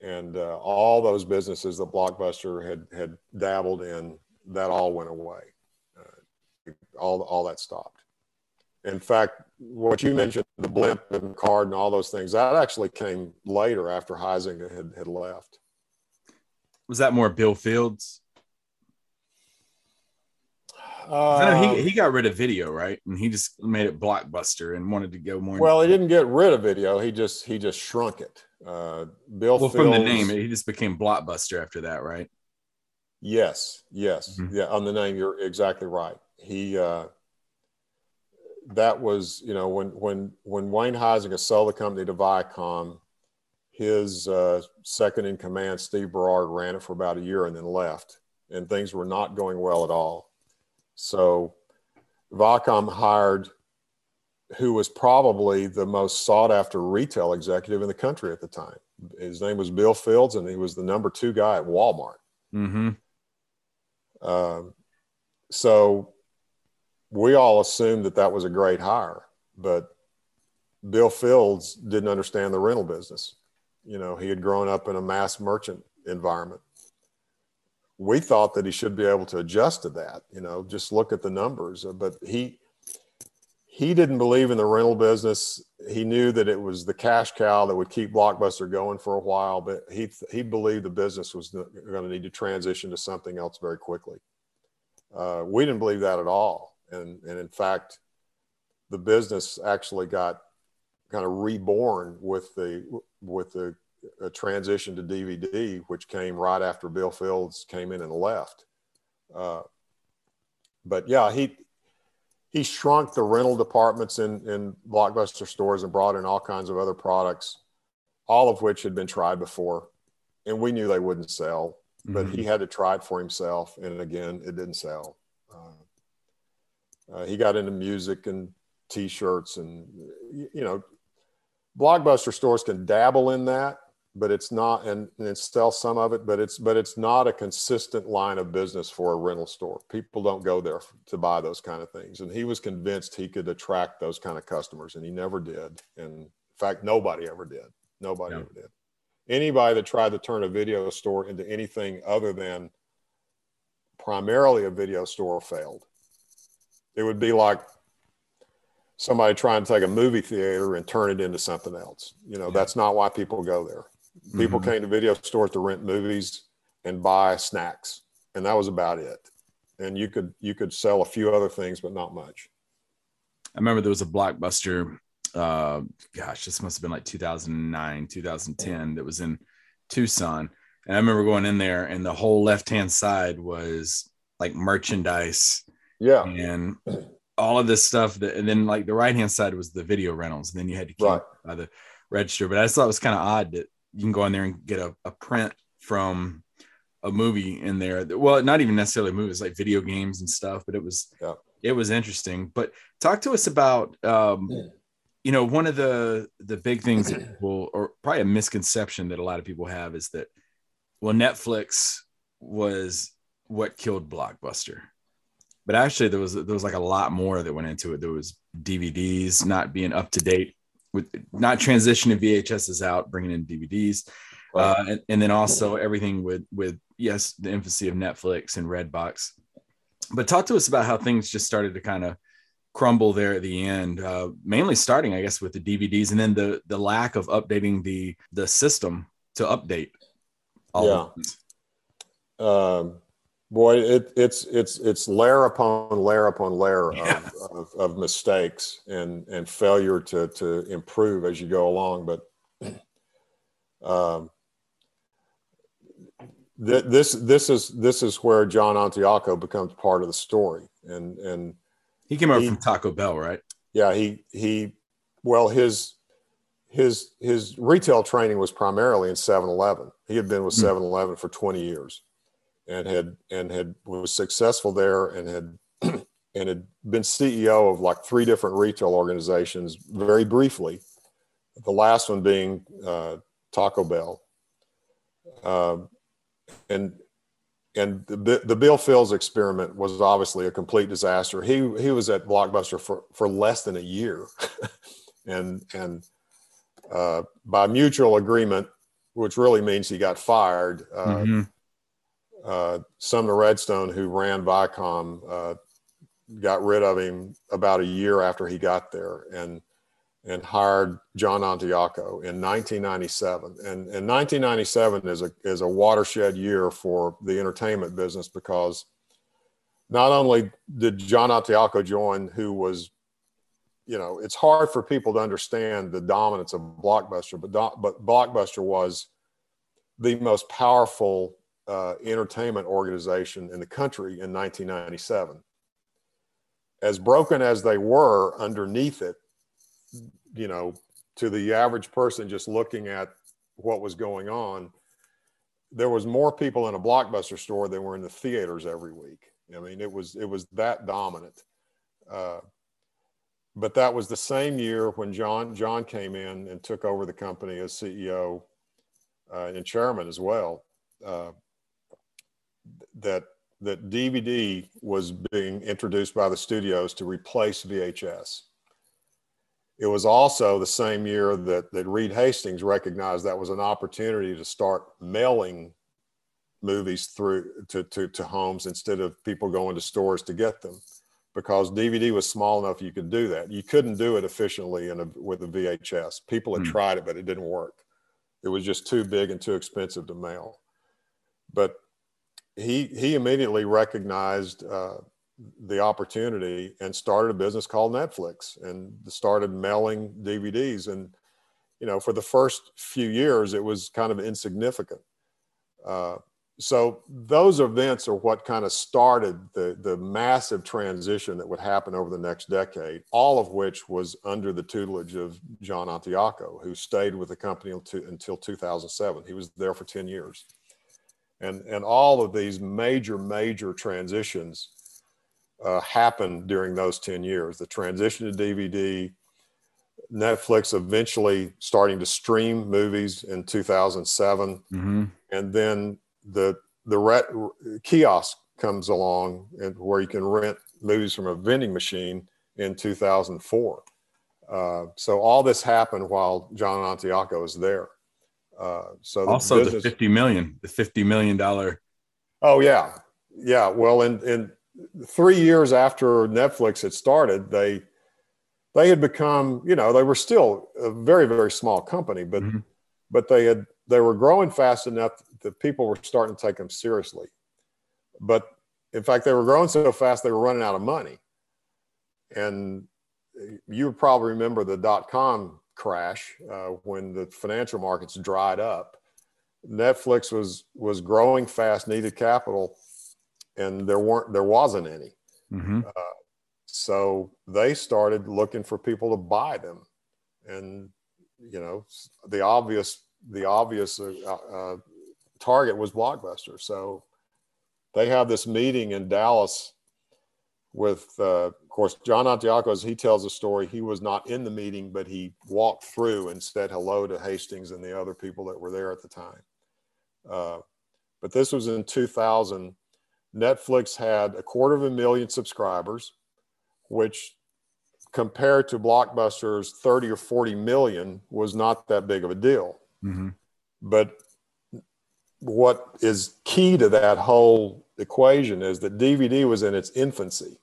and uh, all those businesses that Blockbuster had had dabbled in that all went away. Uh, all all that stopped. In fact, what you mentioned, the blimp and card and all those things, that actually came later after Huizenga had, had left. Was that more Bill Fields? Uh, he, he got rid of video, right? And he just made it blockbuster and wanted to go more. Well, he didn't get rid of video. He just he just shrunk it. Uh, Bill. Well, from the name, he just became blockbuster after that, right? Yes, yes, mm-hmm. yeah. On the name, you're exactly right. He uh, that was you know when when when Wayne Huizenga sold the company to Viacom, his uh, second in command, Steve Berrard, ran it for about a year and then left, and things were not going well at all. So Viacom hired who was probably the most sought after retail executive in the country at the time. His name was Bill Fields, and he was the number two guy at Walmart. Mm-hmm. Um, so we all assumed that that was a great hire, but Bill Fields didn't understand the rental business. You know, he had grown up in a mass merchant environment we thought that he should be able to adjust to that. You know, just look at the numbers. But he he didn't believe in the rental business. He knew that it was the cash cow that would keep Blockbuster going for a while, but he he believed the business was going to need to transition to something else very quickly. Uh, we didn't believe that at all, and and in fact, the business actually got kind of reborn with the with the a transition to DVD, which came right after Bill Fields came in and left. Uh, but yeah, he he shrunk the rental departments in in blockbuster stores and brought in all kinds of other products, all of which had been tried before, and we knew they wouldn't sell. But mm-hmm. he had to try it for himself, and again, it didn't sell. Uh, uh, he got into music and T-shirts, and you know, blockbuster stores can dabble in that, but it's not and, and sell some of it but it's but it's not a consistent line of business for a rental store. People don't go there to buy those kind of things. And he was convinced he could attract those kind of customers and he never did. And in fact nobody ever did. Nobody ever did. Anybody that tried to turn a video store into anything other than primarily a video store failed. It would be like somebody trying to take a movie theater and turn it into something else. You know yeah. that's not why people go there People mm-hmm. came to video stores to rent movies and buy snacks, and that was about it. And you could you could sell a few other things, but not much. I remember there was a blockbuster. Uh, gosh, this must have been like 2009, 2010. That was in Tucson, and I remember going in there, and the whole left hand side was like merchandise. Yeah, and all of this stuff. That, and then like the right hand side was the video rentals, and then you had to keep right. by the register. But I just thought it was kind of odd that you can go in there and get a, a print from a movie in there. Well, not even necessarily movies, like video games and stuff, but it was yeah. it was interesting. But talk to us about um, yeah. you know, one of the the big things that people or probably a misconception that a lot of people have is that well, Netflix was what killed Blockbuster. But actually there was there was like a lot more that went into it. There was DVDs not being up to date with not transitioning VHSs out, bringing in DVDs, uh, and, and, then also everything with with yes, the infancy of Netflix and Redbox. But talk to us about how things just started to kind of crumble there at the end. Uh, mainly starting, I guess, with the DVDs, and then the the lack of updating the the system to update. All yeah. Um, boy, it, it's it's it's layer upon layer upon layer yeah. of, of, of, mistakes and and failure to to improve as you go along. But um, th- this this is this is where John Antioco becomes part of the story, and and he came over from Taco Bell, right? Yeah, he he well his his his retail training was primarily in 7-Eleven. He had been with 7-Eleven hmm. for 20 years and had and had was successful there and had and had been CEO of like three different retail organizations very briefly. The last one being uh, Taco Bell, um, and and the, the Bill Fields experiment was obviously a complete disaster. He he was at Blockbuster for for less than a year, and and uh, by mutual agreement, which really means he got fired. Uh, mm-hmm. Uh, Sumner Redstone, who ran Viacom, uh, got rid of him about a year after he got there, and and hired John Antioco in 1997. And, and 1997 is a, is a watershed year for the entertainment business because not only did John Antioco join, who was, you know, it's hard for people to understand the dominance of Blockbuster, but, but Blockbuster was the most powerful uh, entertainment organization in the country in 1997. As broken as they were underneath it, you know, to the average person just looking at what was going on, there was more people in a blockbuster store than were in the theaters every week. I mean, it was it was that dominant. Uh, but that was the same year when John John came in and took over the company as CEO uh, and chairman as well. Uh, that that DVD was being introduced by the studios to replace VHS. It was also the same year that, that Reed Hastings recognized that was an opportunity to start mailing movies through to, to, to homes instead of people going to stores to get them because DVD was small enough you could do that. You couldn't do it efficiently in a, with a VHS. People had mm. tried it, but it didn't work. It was just too big and too expensive to mail. But he he immediately recognized uh, the opportunity and started a business called Netflix and started mailing DVDs. And, you know, for the first few years, it was kind of insignificant. Uh, so those events are what kind of started the, the massive transition that would happen over the next decade, all of which was under the tutelage of John Antioco, who stayed with the company until, until 2007. He was there for 10 years. And, and all of these major, major transitions uh, happened during those 10 years the transition to DVD, Netflix eventually starting to stream movies in 2007, mm-hmm. and then the the ret- kiosk comes along and where you can rent movies from a vending machine in 2004. Uh, so all this happened while John Antioco was there. Uh, so the also business, the 50 million, the 50 million dollar. Oh yeah, yeah. Well, in in three years after Netflix had started, they they had become, you know, they were still a very very small company, but mm-hmm. but they had they were growing fast enough that people were starting to take them seriously. But in fact, they were growing so fast they were running out of money. And you probably remember the dot com crash uh, when the financial markets dried up. Netflix was was growing fast, needed capital, and there weren't there wasn't any. Mm-hmm. Uh, so they started looking for people to buy them, and you know the obvious the obvious uh, uh, target was Blockbuster. So they have this meeting in Dallas with, uh, of course, John Antioco. As he tells the story, he was not in the meeting, but he walked through and said hello to Hastings and the other people that were there at the time. Uh, but this was in 2000 Netflix had a quarter of a million subscribers, which compared to Blockbuster's 30 or 40 million was not that big of a deal. Mm-hmm. But what is key to that whole equation is that DVD was in its infancy.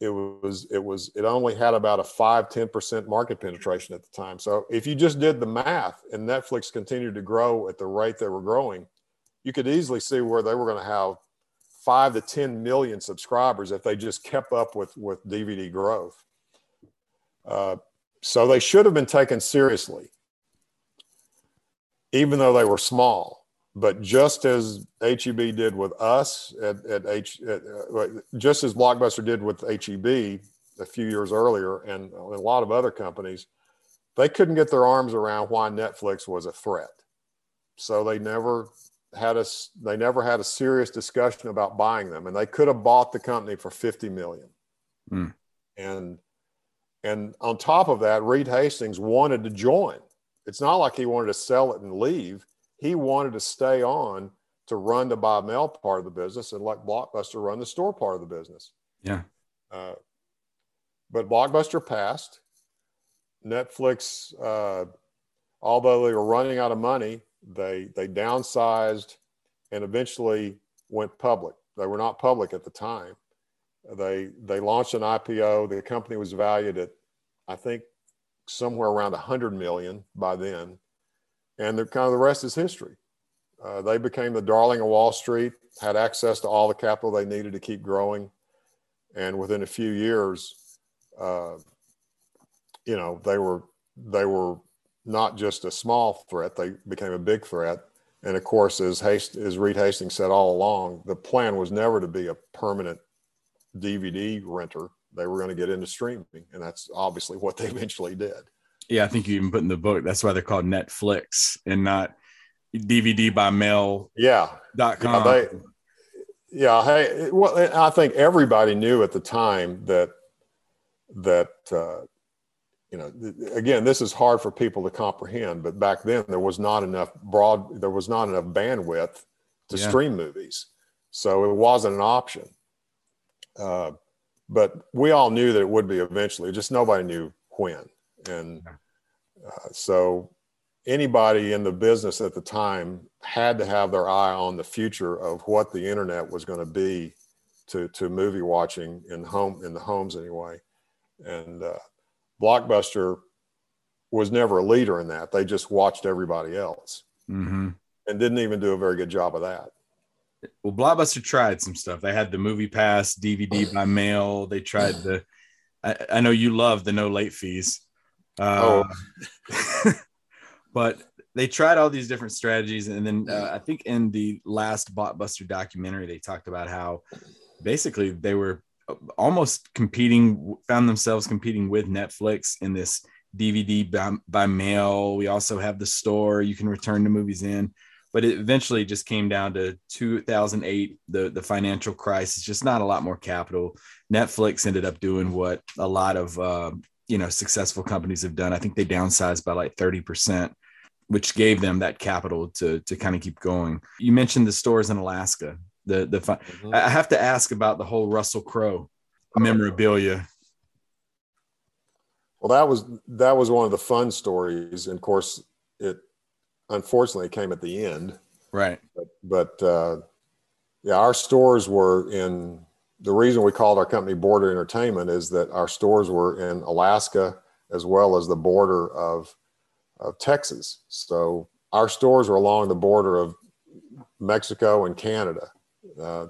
It was, it was, it only had about a five, 10% market penetration at the time. So if you just did the math and Netflix continued to grow at the rate they were growing, you could easily see where they were going to have five to 10 million subscribers if they just kept up with, with DVD growth. Uh, so they should have been taken seriously, even though they were small. But just as HEB did with us at, at H, at, uh, just as Blockbuster did with HEB a few years earlier, and a lot of other companies, they couldn't get their arms around why Netflix was a threat. So they never had a they never had a serious discussion about buying them and they could have bought the company for 50 million Mm. And and on top of that, Reed Hastings wanted to join. It's not like he wanted to sell it and leave. He wanted to stay on to run the Bob Mail part of the business and let Blockbuster run the store part of the business. Yeah. Uh, but Blockbuster passed. Netflix, uh, although they were running out of money, they they downsized and eventually went public. They were not public at the time. They they launched an IPO. The company was valued at, I think, somewhere around 100 million by then, and the kind of the rest is history. Uh, they became the darling of Wall Street, had access to all the capital they needed to keep growing, and within a few years, uh, you know, they were they were not just a small threat; they became a big threat. And of course, as Hast- as Reed Hastings said all along, the plan was never to be a permanent DVD renter. They were going to get into streaming, and that's obviously what they eventually did. Yeah, I think you even put in the book that's why they're called Netflix and not DVD by mail. Yeah. Dot com. Yeah, they, yeah. Hey, well, I think everybody knew at the time that that uh, you know again this is hard for people to comprehend but back then there was not enough broad there was not enough bandwidth to yeah. stream movies so it wasn't an option uh, but we all knew that it would be eventually just nobody knew when and uh, so anybody in the business at the time had to have their eye on the future of what the internet was going to be to, to movie watching in home in the homes anyway and uh, Blockbuster was never a leader in that. They just watched everybody else mm-hmm. and didn't even do a very good job of that. Well, Blockbuster tried some stuff. They had the Movie Pass, DVD by mail. They tried the. I, I know you love the no late fees. Uh, oh. but they tried all these different strategies, and then uh, I think in the last Blockbuster documentary, they talked about how basically they were almost competing, found themselves competing with Netflix in this DVD by, by, mail. We also have the store you can return the movies in, but it eventually just came down to 2008, the, the financial crisis, just not a lot more capital. Netflix ended up doing what a lot of, uh, you know, successful companies have done. I think they downsized by like 30%, which gave them that capital to, to kind of keep going. You mentioned the stores in Alaska the the mm-hmm. I have to ask about the whole Russell Crowe memorabilia. Well, that was that was one of the fun stories, and of course, it unfortunately came at the end. Right. But, but uh, yeah, our stores were in. The reason we called our company Border Entertainment is that our stores were in Alaska as well as the border of of Texas. So our stores were along the border of Mexico and Canada. Uh,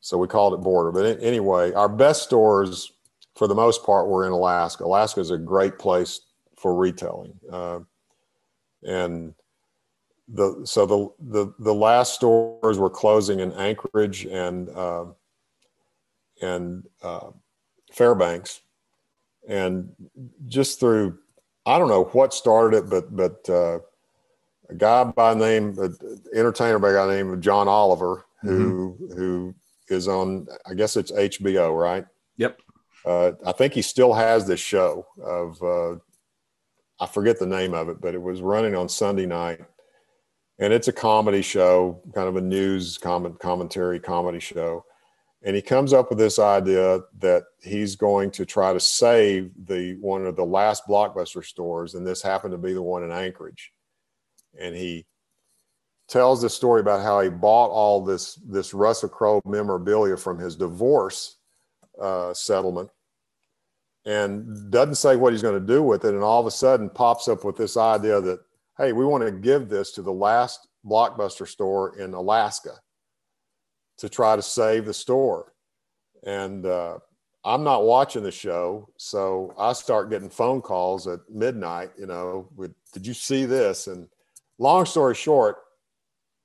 so we called it border. But anyway, our best stores for the most part were in Alaska. Alaska is a great place for retailing. Uh, and the so the, the the last stores were closing in Anchorage and uh, and uh, Fairbanks, and just through I don't know what started it, but but uh, a guy by name, an entertainer by the name of John Oliver, who mm-hmm. who is on I guess it's HBO, right? Yep. Uh, I think he still has this show of uh, I forget the name of it, but it was running on Sunday night, and it's a comedy show, kind of a news comment commentary comedy show. And he comes up with this idea that he's going to try to save the one of the last blockbuster stores, and this happened to be the one in Anchorage. And he tells the story about how he bought all this this Russell Crowe memorabilia from his divorce uh, settlement, and doesn't say what he's going to do with it, and all of a sudden pops up with this idea that hey, we want to give this to the last blockbuster store in Alaska to try to save the store, and uh, I'm not watching the show, so I start getting phone calls at midnight. You know, with, did you see this? And long story short,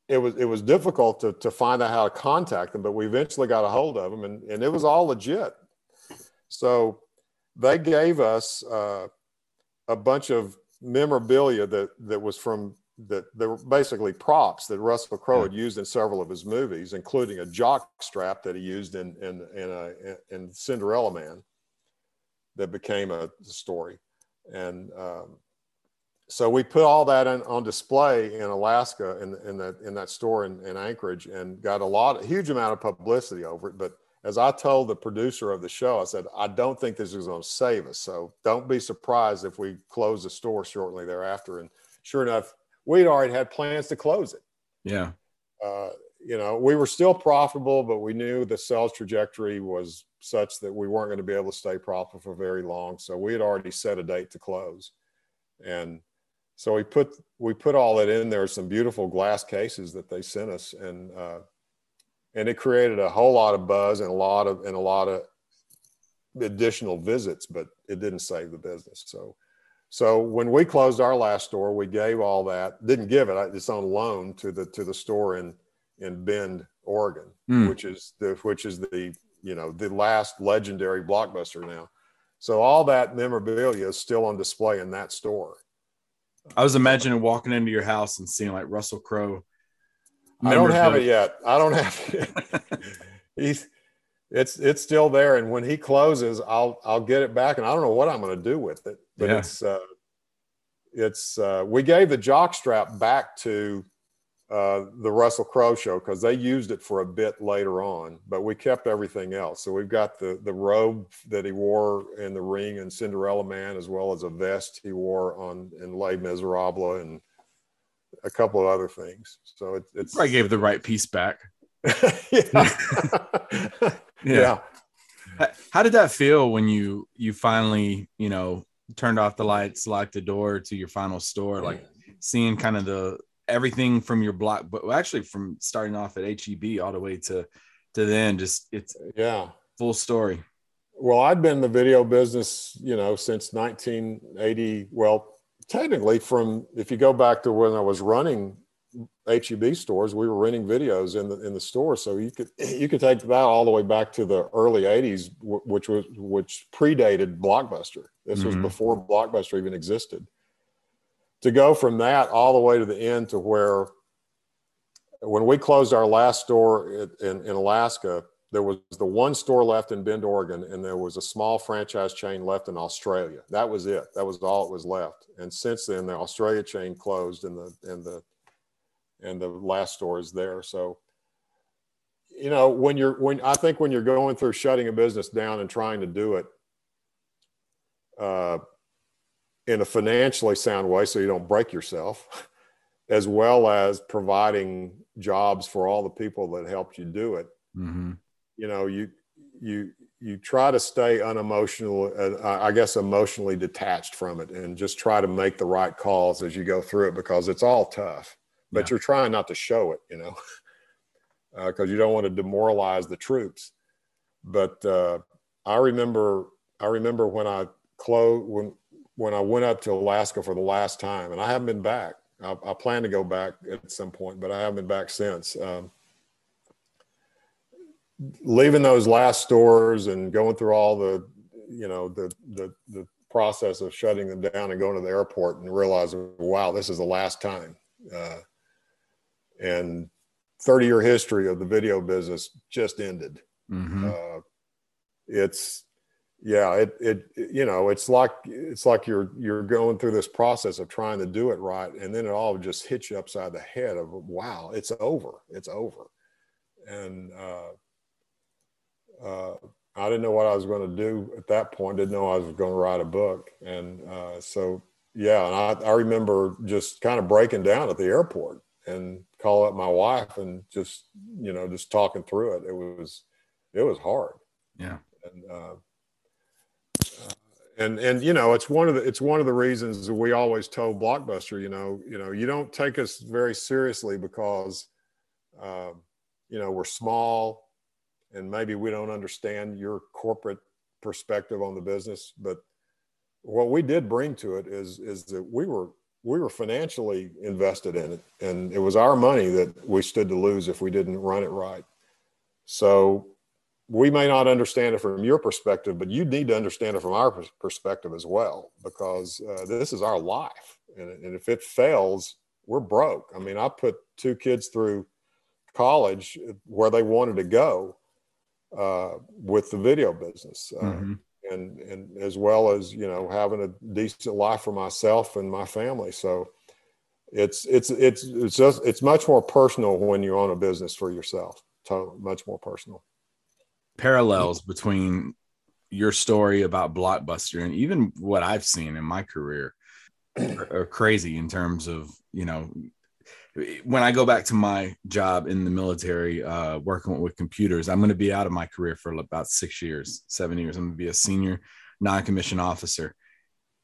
it was it was difficult to to find out how to contact them, but we eventually got a hold of them, and and it was all legit. So they gave us uh, a bunch of memorabilia that that was from that they were basically props that Russell Crowe had used in several of his movies, including a jock strap that he used in in in, a, in Cinderella Man, that became a story, and um, so we put all that in, on display in Alaska in in that in that store in, in Anchorage, and got a lot, a huge amount of publicity over it, but. As I told the producer of the show, I said, I don't think this is going to save us. So don't be surprised if we close the store shortly thereafter. And sure enough, we'd already had plans to close it. Yeah. Uh, you know, we were still profitable, but we knew the sales trajectory was such that we weren't going to be able to stay profitable for very long. So we had already set a date to close, and so we put we put all that in there. Some beautiful glass cases that they sent us, and uh, and it created a whole lot of buzz and a lot of and a lot of additional visits, but it didn't save the business. So so when we closed our last store, we gave all that, didn't give it, it's on loan to the to the store in in Bend, Oregon, Hmm. which is the which is the you know the last legendary blockbuster now. So all that memorabilia is still on display in that store. I was imagining walking into your house and seeing like Russell Crowe. I don't have it yet. I don't have it. He's it's it's still there, and when he closes, I'll I'll get it back, and I don't know what I'm going to do with it. But Yeah. it's uh, it's uh, we gave the jock strap back to uh, the Russell Crowe show because they used it for a bit later on, but we kept everything else. So we've got the the robe that he wore in the ring and Cinderella Man, as well as a vest he wore on in Les Miserables, and a couple of other things. So it, it's Probably gave the right piece back. yeah. yeah. How- How did that feel when you you finally you know turned off the lights, locked the door to your final store, like seeing kind of the everything from your block, but actually from starting off at HEB all the way to to then, just it's Yeah. full story. Well, I'd been in the video business, you know, since 1980. Well, technically, from if you go back to when I was running HEB stores, we were renting videos in the in the store, so you could you could take that all the way back to the early 80s, which was which predated Blockbuster. This was Mhm. before Blockbuster even existed. To go from that all the way to the end to where, when we closed our last store in, in, in Alaska, there was the one store left in Bend, Oregon, and there was a small franchise chain left in Australia. That was it. That was all it was left. And since then, the Australia chain closed, and the and the and the last store is there. So, you know, when you're when I think when you're going through shutting a business down and trying to do it uh, in a financially sound way, so you don't break yourself, as well as providing jobs for all the people that helped you do it Mhm. you know you you you try to stay unemotional uh, I guess emotionally detached from it and just try to make the right calls as you go through it because it's all tough but Yeah. you're trying not to show it you know because you don't want to demoralize the troops but uh, i remember i remember when i closed when when i went up to alaska for the last time and i haven't been back i, I plan to go back at some point but i haven't been back since um, leaving those last stores and going through all the you know the the the process of shutting them down and going to the airport and realizing wow this is the last time uh, and 30 year history of the video business just ended Mhm. uh, it's yeah it, it you know it's like it's like you're you're going through this process of trying to do it right and then it all just hits you upside the head of wow it's over it's over and uh, uh, I didn't know what I was going to do at that point. Didn't know I was going to write a book, and uh, so yeah. And I, I remember just kind of breaking down at the airport and call up my wife and just you know just talking through it. It was it was hard, Yeah. and uh, uh, and and you know it's one of the it's one of the reasons that we always told Blockbuster, you know, you know, you don't take us very seriously because um, you know we're small and maybe we don't understand your corporate perspective on the business but what we did bring to it is is that we were we were financially invested in it and it was our money that we stood to lose if we didn't run it right so we may not understand it from your perspective but you need to understand it from our perspective as well because uh, this is our life and, and if it fails we're broke. I mean, I put two kids through college where they wanted to go uh, with the video business. Uh, mm-hmm. And, and as well as you know having a decent life for myself and my family. So it's it's it's it's just it's much more personal when you own a business for yourself. Totally much more personal. Parallels between your story about blockbuster and even what i've seen in my career are, are crazy in terms of you know when I go back to my job in the military, uh, working with computers, I'm going to be out of my career for about six years, seven years. I'm going to be a senior non-commissioned officer.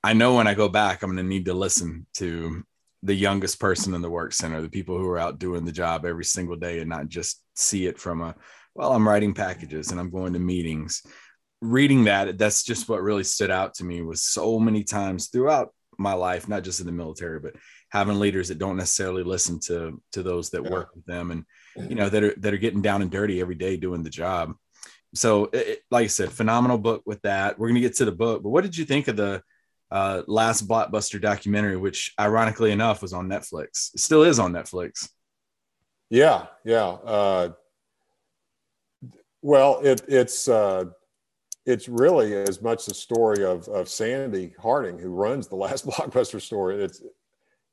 I know when I go back, I'm going to need to listen to the youngest person in the work center, the people who are out doing the job every single day, and not just see it from a, well, I'm writing packages and I'm going to meetings. Reading that, that's just what really stood out to me was so many times throughout my life, not just in the military, but having leaders that don't necessarily listen to to those that yeah. work with them and you know that are that are getting down and dirty every day doing the job. So it, like i said phenomenal book with that. We're going to get to the book but what did you think of the uh, last blockbuster documentary which ironically enough was on netflix? It still is on netflix. Yeah yeah uh, well it, it's uh, it's really as much the story of, of Sandy Harding, who runs the last blockbuster store. It's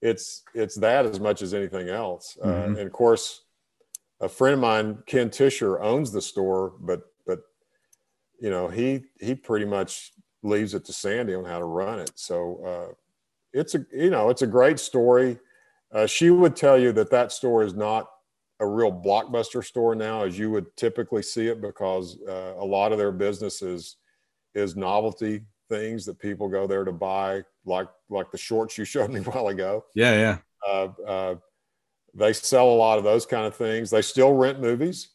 it's it's that as much as anything else. Uh, mm-hmm. Uh, and of course, a friend of mine, Ken Tisher, owns the store, but but you know he he pretty much leaves it to Sandy on how to run it. So uh, it's a you know it's a great story. Uh, she would tell you that that store is not a real blockbuster store now, as you would typically see it, because uh, a lot of their business is is novelty things that people go there to buy, like like the shorts you showed me a while ago. Yeah, yeah. Uh, uh, they sell a lot of those kind of things. They still rent movies,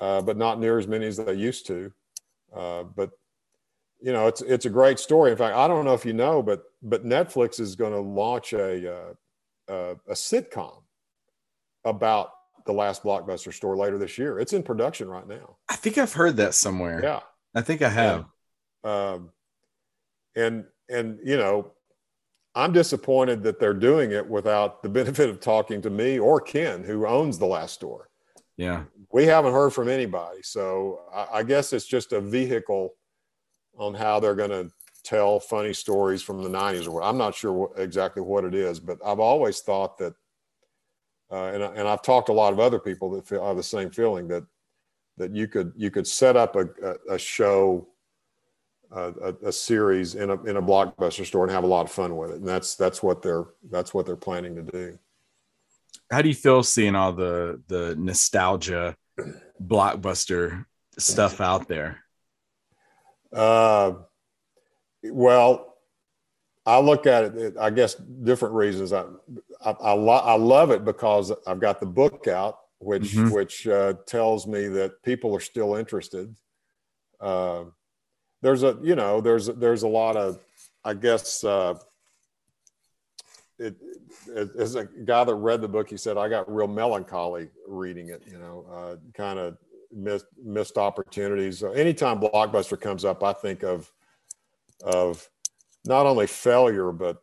uh, but not near as many as they used to. Uh, but you know, it's it's a great story. In fact, I don't know if you know, but but Netflix is going to launch a, uh, a a sitcom about the last blockbuster store later this year. It's in production right now. I think I've heard that somewhere. Yeah, I think I have. um, and and you know i'm disappointed that they're doing it without the benefit of talking to me or ken who owns the last store. Yeah. We haven't heard from anybody. So i, I guess it's just a vehicle on how they're going to tell funny stories from the 90s or what. I'm not sure what, exactly what it is but i've always thought that uh, and, and i've talked to a lot of other people that feel, have the same feeling that that you could you could set up a, a, a show a, a, series in a in a blockbuster store and have a lot of fun with it. And that's that's what they're that's what they're planning to do. How do you feel seeing all the the nostalgia blockbuster stuff out there? Uh, well, I look at it. I guess different reasons. I I, I, lo- I love it because I've got the book out, which mm-hmm. which uh, tells me that people are still interested. Uh, there's a you know there's there's a lot of I guess uh, it, as a guy that read the book, he said I got real melancholy reading it. You know, uh, kind of missed missed opportunities. anytime blockbuster comes up, I think of of not only failure, but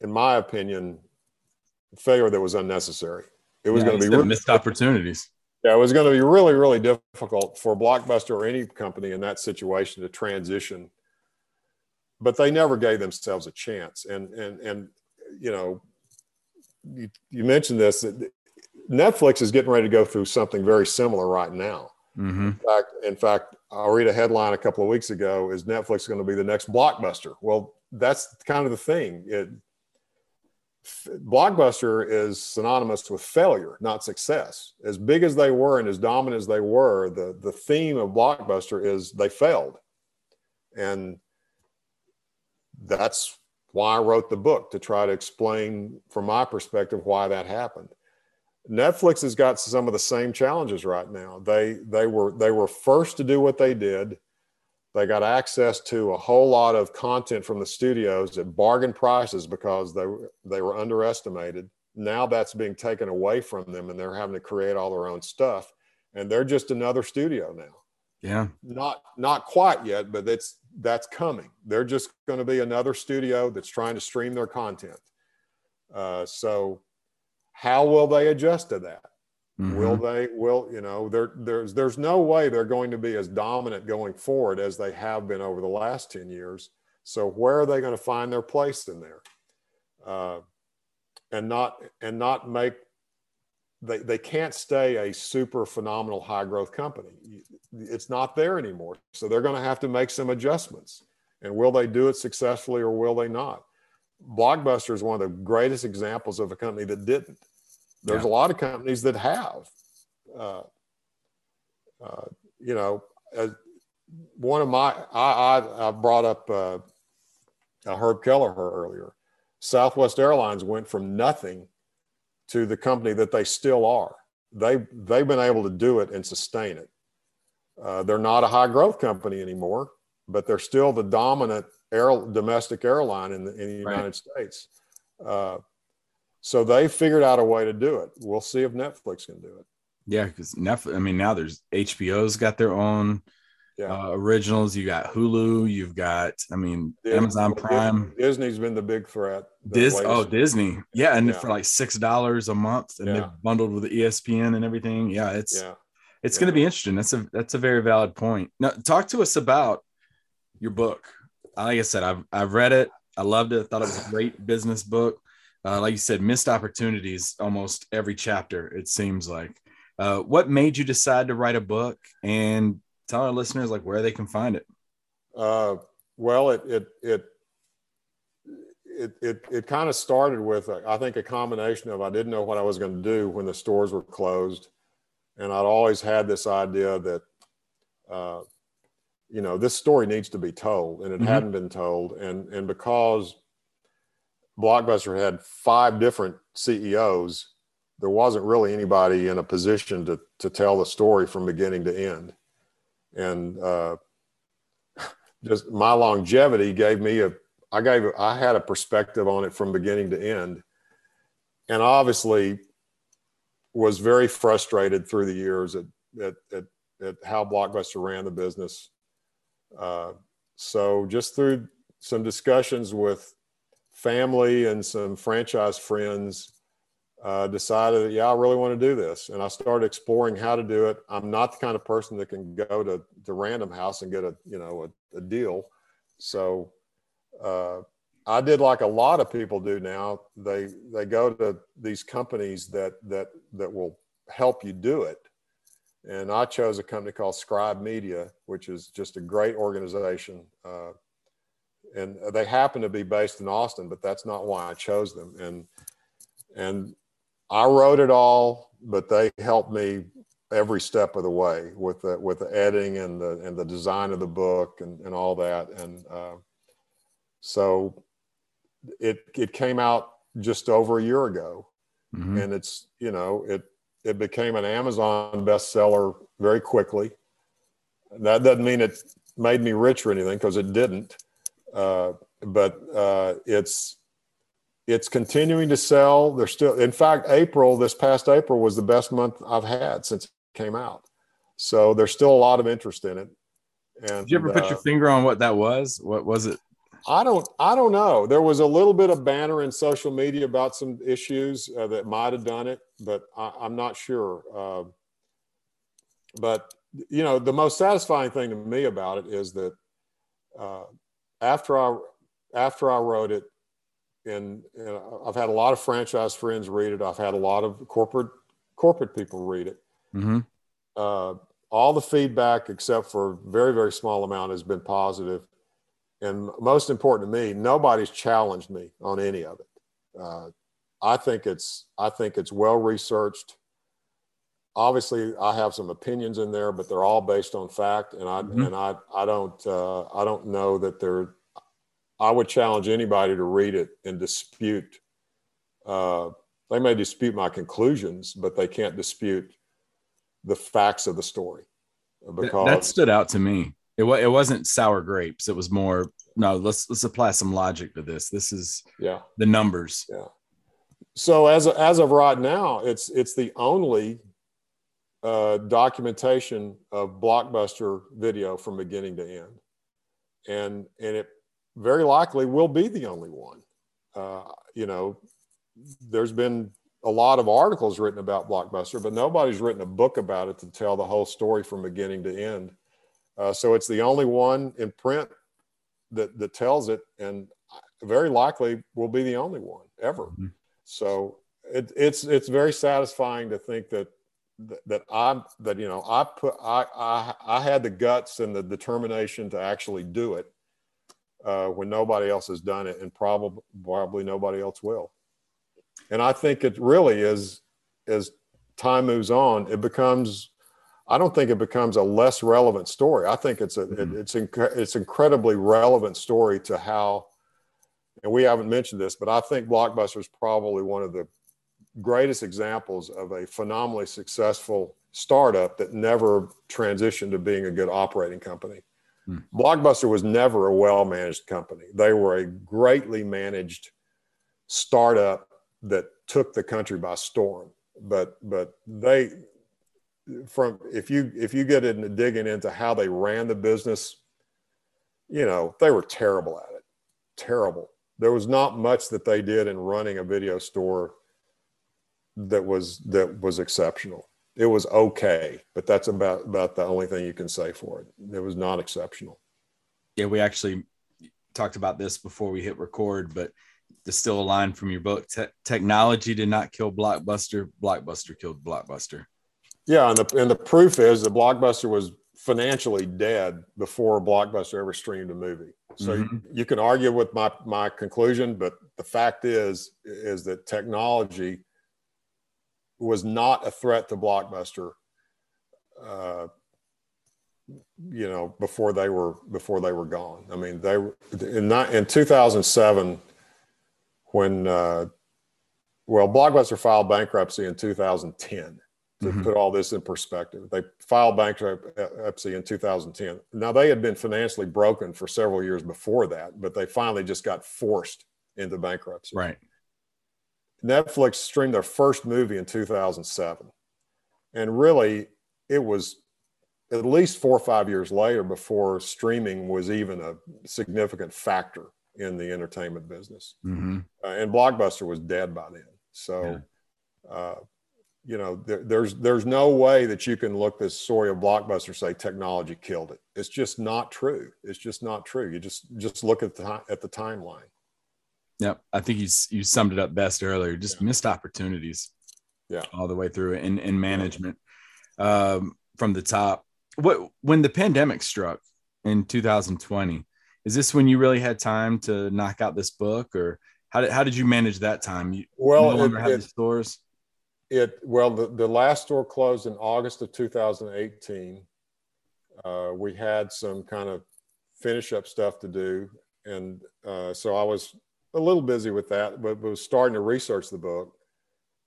in my opinion, failure that was unnecessary. It was yeah, going to be missed opportunities. Yeah, it was going to be really, really difficult for Blockbuster or any company in that situation to transition. But they never gave themselves a chance. And and and you know, you, you mentioned this. that Netflix is getting ready to go through something very similar right now. Mm-hmm. In fact, in fact, I'll read a headline a couple of weeks ago: "Is Netflix going to be the next Blockbuster?" Well, that's kind of the thing. It, Blockbuster is synonymous with failure, not success. As big as they were and as dominant as they were, the, the theme of Blockbuster is they failed. And that's why I wrote the book to try to explain from my perspective why that happened. Netflix has got some of the same challenges right now. They they were they were first to do what they did. They got access to a whole lot of content from the studios at bargain prices because they, they were underestimated. Now that's being taken away from them and they're having to create all their own stuff. And they're just another studio now. Yeah. Not not quite yet, but it's that's coming. They're just going to be another studio that's trying to stream their content. Uh, so how will they adjust to that? Mhm. Will they? Will you know? There, there's there's no way they're going to be as dominant going forward as they have been over the last ten years. So where are they going to find their place in there? Uh, and not and not make they they can't stay a super phenomenal high growth company. It's not there anymore. So they're going to have to make some adjustments. And will they do it successfully or will they not? Blockbuster is one of the greatest examples of a company that didn't. There's Yeah. a lot of companies that have. Uh, uh, you know, as one of my, I, I, I brought up uh, uh, Herb Kelleher earlier. Southwest Airlines went from nothing to the company that they still are. They they've been able to do it and sustain it. Uh, they're not a high growth company anymore, but they're still the dominant air, domestic airline in the, in the Right. United States. Uh, so they figured out a way to do it. We'll see if Netflix can do it. Yeah, because Netflix. I mean, now there's HBO's got their own Yeah. uh, originals. You got Hulu. You've got, I mean, Dis- Amazon Prime. Disney's been the big threat. The Dis- oh, Disney. Yeah, and Yeah. for like six dollars a month, and Yeah. they've bundled with ESPN and everything. Yeah, it's yeah. it's going to be interesting. That's a that's a very valid point. Now, talk to us about your book. Like I said, I've I've read it. I loved it. I thought it was a great business book. Uh, like you said, missed opportunities almost every chapter. It seems like. Uh, what made you decide to write a book? And tell our listeners like where they can find it. Uh, well, it it it it it, it kind of started with uh, I think a combination of I didn't know what I was going to do when the stores were closed, and I'd always had this idea that uh, you know this story needs to be told, and it Mhm. hadn't been told, and and because Blockbuster had five different CEOs, there wasn't really anybody in a position to to tell the story from beginning to end, and uh, just my longevity gave me a I gave I had a perspective on it from beginning to end, and obviously was very frustrated through the years at at at, at how Blockbuster ran the business. Uh, so just through some discussions with family and some franchise friends, uh, decided that yeah, I really want to do this, and I started exploring how to do it. I'm not the kind of person that can go to the Random House and get a you know a, a deal, so uh, I did like a lot of people do now. They they go to these companies that that that will help you do it, and I chose a company called Scribe Media, which is just a great organization. Uh, and they happen to be based in Austin, but that's not why I chose them. And and I wrote it all, but they helped me every step of the way with the with the editing and the and the design of the book and, and all that. And uh, so it it came out just over a year ago, Mhm. and it's you know it it became an Amazon bestseller very quickly. That doesn't mean it made me rich or anything because it didn't, uh, but uh, it's it's continuing to sell. There's still, in fact, April this past April was the best month I've had since it came out. So there's still a lot of interest in it. And Did you ever put uh, your finger on what that was? What was it? I don't. I don't know. There was a little bit of banner in social media about some issues uh, that might have done it, but I, I'm not sure. Uh, but you know, the most satisfying thing to me about it is that uh, after I after I wrote it, and, and I've had a lot of franchise friends read it. I've had a lot of corporate corporate people read it. hmm Uh, all the feedback, except for a very very small amount, has been positive. positive and most important to me, nobody's challenged me on any of it. Uh, I think it's I think it's well researched. Obviously, I have some opinions in there, but they're all based on fact, and I Mhm. and I I don't uh, I don't know that they're. I would challenge anybody to read it and dispute. Uh, they may dispute my conclusions, but they can't dispute the facts of the story because that stood out to me. It, wa- it wasn't sour grapes. It was more no. Let's let's apply some logic to this. This is yeah. the numbers. Yeah. so as as of right now, it's it's the only uh, documentation of blockbuster video from beginning to end, and and it very likely will be the only one. Uh, you know, there's been a lot of articles written about Blockbuster, but nobody's written a book about it to tell the whole story from beginning to end. Uh, so it's the only one in print that that tells it, and very likely will be the only one ever. Mm-hmm. So it, it's it's very satisfying to think that that I'm that you know I put I, I I had the guts and the determination to actually do it uh, when nobody else has done it, and probably probably nobody else will. And I think it really is as time moves on, it becomes. I don't think it becomes a less relevant story. I think it's a mm-hmm. it, it's inc- it's incredibly relevant story to how, and we haven't mentioned this, but I think Blockbuster is probably one of the greatest examples of a phenomenally successful startup that never transitioned to being a good operating company. Hmm. Blockbuster was never a well managed company. They were a greatly managed startup that took the country by storm. But but they from if you if you get into digging into how they ran the business, you know, they were terrible at it. Terrible. There was not much that they did in running a video store that was that was exceptional. It was okay, but that's about about the only thing you can say for it. It was not exceptional. Yeah, we actually talked about this before we hit record, but there's still a line from your book: Te- technology did not kill Blockbuster. Blockbuster killed Blockbuster. Yeah, and the and the proof is that Blockbuster was financially dead before Blockbuster ever streamed a movie. So mm-hmm. you, you can argue with my my conclusion, but the fact is is that technology was not a threat to Blockbuster. Uh, you know, before they were before they were gone. I mean, they were in not, in 2007 when uh, well, Blockbuster filed bankruptcy in 2010 to mm-hmm. put all this in perspective. They filed bankruptcy in 2010. Now they had been financially broken for several years before that, but they finally just got forced into bankruptcy. Right. Netflix streamed their first movie in 2007. And really, it was at least four or five years later before streaming was even a significant factor in the entertainment business. Mm-hmm. Uh, and Blockbuster was dead by then. So, yeah. uh, you know, there, there's there's no way that you can look this story of Blockbuster say technology killed it. It's just not true. It's just not true. You just just look at the at the timeline. Yep. I think you you summed it up best earlier. Just yeah. missed opportunities. Yeah. All the way through it in, in management um, from the top. What when the pandemic struck in 2020, is this when you really had time to knock out this book or how did, how did you manage that time? You well, no longer it, have the stores. It well, the, the last store closed in August of 2018. Uh, we had some kind of finish up stuff to do, and uh, so I was a little busy with that, but was starting to research the book.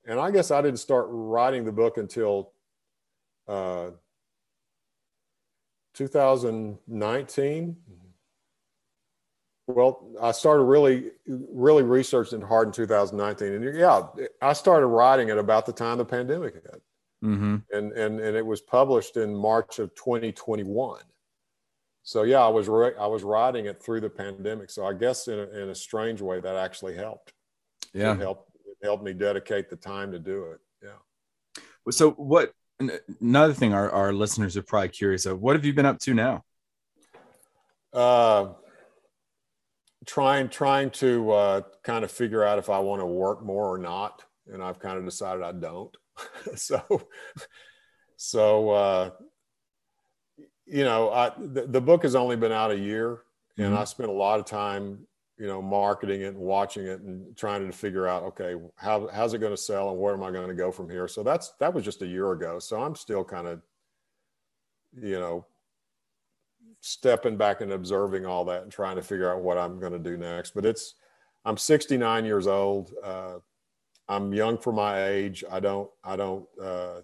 And I guess I didn't start writing the book until uh, 2019. Well, I started really, really researching hard in 2019, and yeah, I started writing it about the time the pandemic hit, mm-hmm. and and and it was published in March of 2021 so yeah, I was re- I was riding it through the pandemic. So I guess in a, in a strange way that actually helped. Yeah, it helped it helped me dedicate the time to do it. Yeah. So what? Another thing our, our listeners are probably curious of. What have you been up to now? Uh, trying trying to uh, kind of figure out if I want to work more or not, and I've kind of decided I don't. so so uh, you know, I, the, the, book has only been out a year, and mm-hmm. I spent a lot of time, you know, marketing it and watching it and trying to figure out, okay, how, how's it going to sell and where am I going to go from here? So that's that was just a year ago. So I'm still kind of, you know, stepping back and observing all that and trying to figure out what I'm going to do next. But it's, I'm 69 years old. Uh, I'm young for my age. I don't, I don't, uh,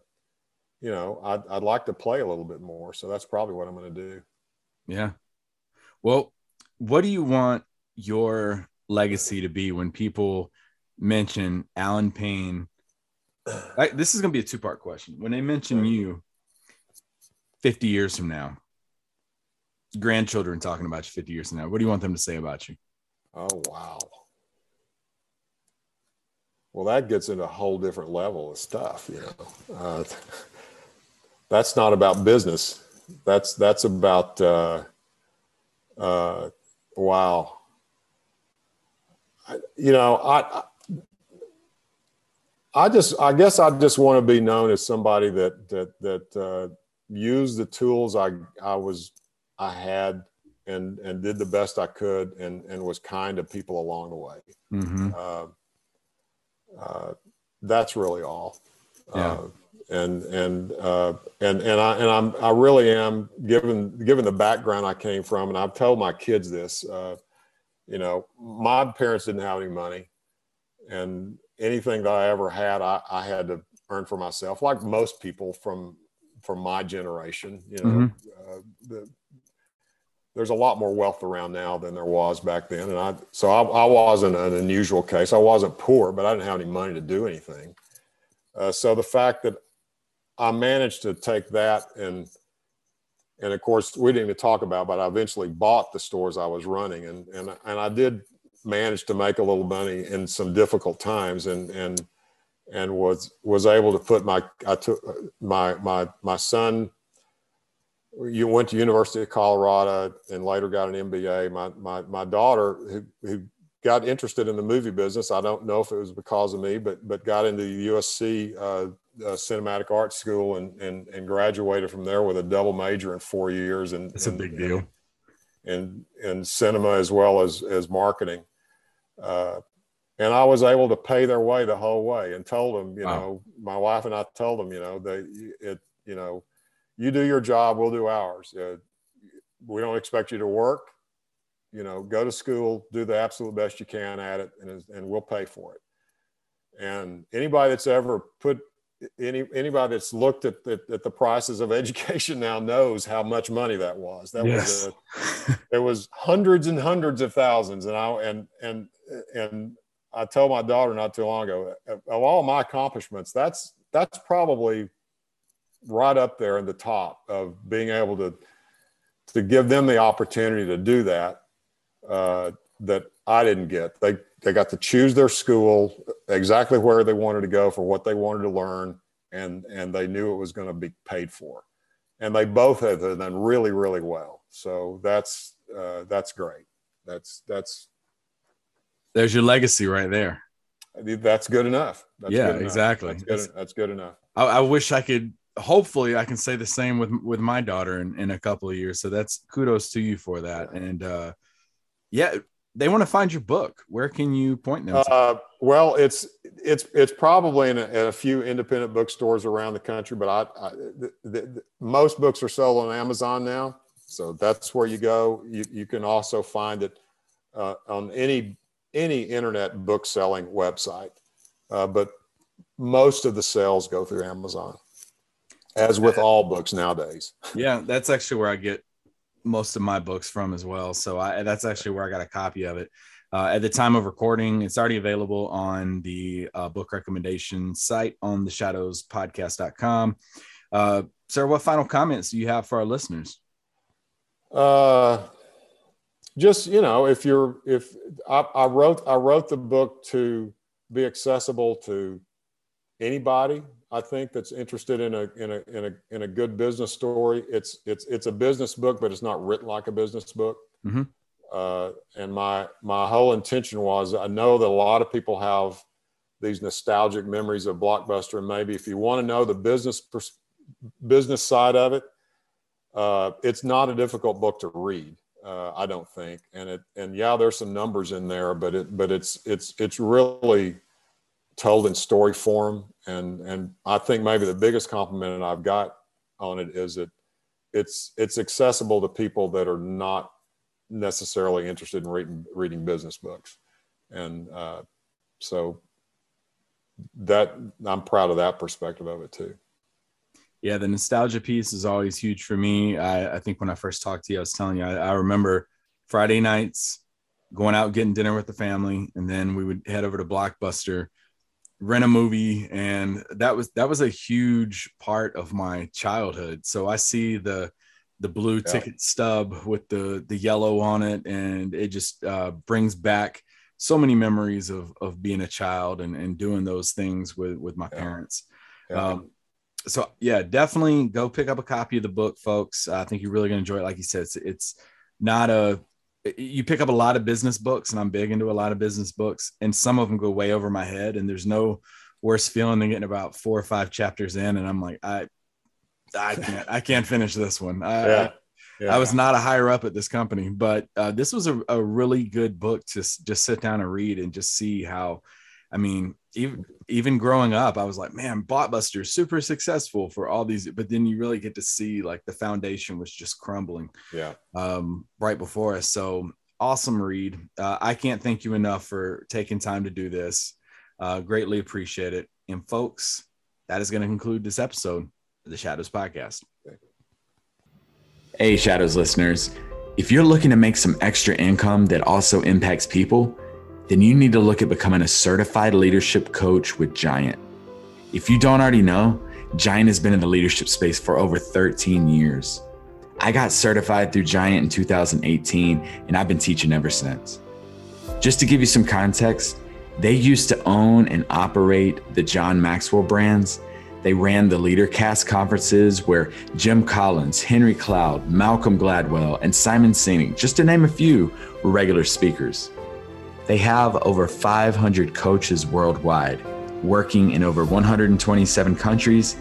you know, I'd, I'd like to play a little bit more. So that's probably what I'm going to do. Yeah. Well, what do you want your legacy to be when people mention Alan Payne? I, this is going to be a two part question. When they mention you 50 years from now, grandchildren talking about you 50 years from now, what do you want them to say about you? Oh, wow. well, that gets into a whole different level of stuff. You know, uh, that's not about business. That's that's about uh, uh, wow. I, you know, I, I just I guess I just want to be known as somebody that that that uh, used the tools I I was I had and and did the best I could and and was kind to people along the way. Mm-hmm. Uh, uh, that's really all. Yeah. And and uh, and and I and I'm I really am given given the background I came from, and I've told my kids this. Uh, you know, my parents didn't have any money, and anything that I ever had, I, I had to earn for myself, like most people from from my generation. You know, mm-hmm. uh, the, there's a lot more wealth around now than there was back then, and I so I, I wasn't an unusual case. I wasn't poor, but I didn't have any money to do anything. Uh, so the fact that I managed to take that and and of course we didn't even talk about, but I eventually bought the stores I was running, and and and I did manage to make a little money in some difficult times and and and was was able to put my I took my my my son you went to University of Colorado and later got an MBA. My my my daughter who who got interested in the movie business. I don't know if it was because of me, but but got into the USC uh, uh, Cinematic Arts School and, and and graduated from there with a double major in four years. And it's a big deal. In in cinema as well as as marketing. Uh, and I was able to pay their way the whole way and told them, you wow. know, my wife and I told them, you know, they, it, you know, you do your job, we'll do ours. Uh, we don't expect you to work, you know, go to school, do the absolute best you can at it, and, and we'll pay for it. And anybody that's ever put any anybody that's looked at, at, at, the prices of education now knows how much money that was. That yes. was a, there was hundreds and hundreds of thousands, and I and and and I told my daughter not too long ago of all my accomplishments, that's that's probably right up there in the top of being able to to give them the opportunity to do that uh, that I didn't get. They they got to choose their school exactly where they wanted to go for what they wanted to learn, and and they knew it was going to be paid for, and they both have done really really well. So that's uh, that's great. That's that's there's your legacy right there. That's good enough. That's yeah, good enough. exactly. That's good, that's good enough. I, I, wish I could. Hopefully, I can say the same with with my daughter in, in a couple of years. So that's kudos to you for that. And uh, yeah, they want to find your book. Where can you point them? Uh, well, it's it's it's probably in a, in a, few independent bookstores around the country, but I, I the, the, most books are sold on Amazon now, so that's where you go. You you can also find it uh, on any any internet book selling website, uh, but most of the sales go through Amazon, as with all books nowadays. Yeah, that's actually where I get most of my books from as well. So I, that's actually where I got a copy of it. Uh, at the time of recording, it's already available on the uh, book recommendation site on the shadows podcast.com. Uh, sir, what final comments do you have for our listeners? Uh, just you know if you're if I, I, wrote i wrote the book to be accessible to anybody i think that's interested in a in a in a, in a good business story it's it's it's a business book but it's not written like a business book mm-hmm. uh, and my my whole intention was i know that a lot of people have these nostalgic memories of blockbuster and maybe if you want to know the business business side of it uh, it's not a difficult book to read uh, I don't think. And it and yeah, there's some numbers in there, but it but it's it's it's really told in story form. And and I think maybe the biggest compliment I've got on it is that it's it's accessible to people that are not necessarily interested in reading reading business books. And uh, so that I'm proud of that perspective of it too yeah, the nostalgia piece is always huge for me. I, I think when I first talked to you, I was telling you, I, I, remember Friday nights going out getting dinner with the family, and then we would head over to Blockbuster, rent a movie, and that was that was a huge part of my childhood. So I see the the blue yeah. ticket stub with the the yellow on it, and it just uh, brings back so many memories of of being a child and, and doing those things with with my Yeah. parents. Yeah. Um, so yeah, definitely go pick up a copy of the book, folks. I think you're really gonna enjoy it. Like you said, it's it's not a you pick up a lot of business books, and I'm big into a lot of business books, and some of them go way over my head, and there's no worse feeling than getting about four or five chapters in, and I'm like, I I can't I can't finish this one. I, yeah. Yeah. I was not a higher up at this company, but uh, this was a, a really good book to just sit down and read and just see how. I mean, even even growing up, I was like, man, Blockbuster is super successful for all these, but then you really get to see like the foundation was just crumbling yeah. um, right before us. So awesome read. Uh, I can't thank you enough for taking time to do this. Uh, greatly appreciate it. And folks, that is going to conclude this episode of the Shadows Podcast. Hey, Shadows listeners. If you're looking to make some extra income that also impacts people, then you need to look at becoming a certified leadership coach with Giant. If you don't already know, Giant has been in the leadership space for over 13 years. I got certified through Giant in 2018, and I've been teaching ever since. Just to give you some context, they used to own and operate the John Maxwell brands. They ran the LeaderCast conferences where Jim Collins, Henry Cloud, Malcolm Gladwell, and Simon Sinek, just to name a few, were regular speakers. They have over 500 coaches worldwide, working in over 127 countries,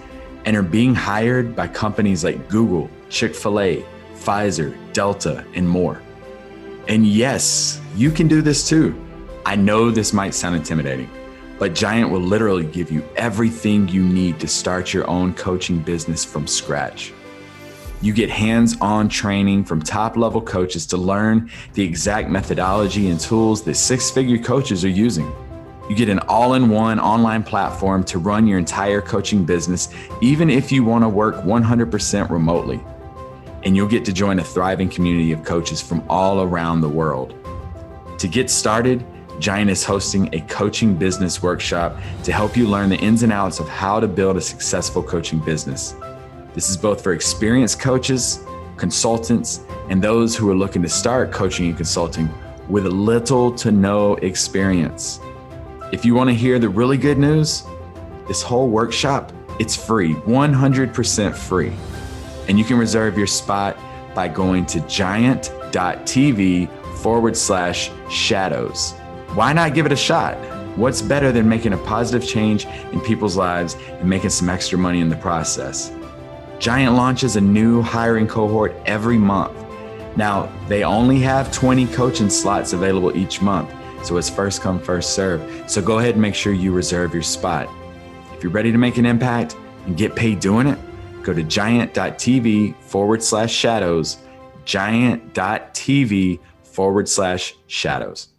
and are being hired by companies like Google, Chick fil A, Pfizer, Delta, and more. And yes, you can do this too. I know this might sound intimidating, but Giant will literally give you everything you need to start your own coaching business from scratch. You get hands on training from top level coaches to learn the exact methodology and tools that six figure coaches are using. You get an all in one online platform to run your entire coaching business, even if you want to work 100% remotely. And you'll get to join a thriving community of coaches from all around the world. To get started, Giant is hosting a coaching business workshop to help you learn the ins and outs of how to build a successful coaching business. This is both for experienced coaches, consultants, and those who are looking to start coaching and consulting with little to no experience. If you want to hear the really good news, this whole workshop, it's free, 100% free. And you can reserve your spot by going to giant.tv forward slash shadows. Why not give it a shot? What's better than making a positive change in people's lives and making some extra money in the process? Giant launches a new hiring cohort every month. Now, they only have 20 coaching slots available each month, so it's first come, first serve. So go ahead and make sure you reserve your spot. If you're ready to make an impact and get paid doing it, go to giant.tv forward slash shadows, giant.tv forward slash shadows.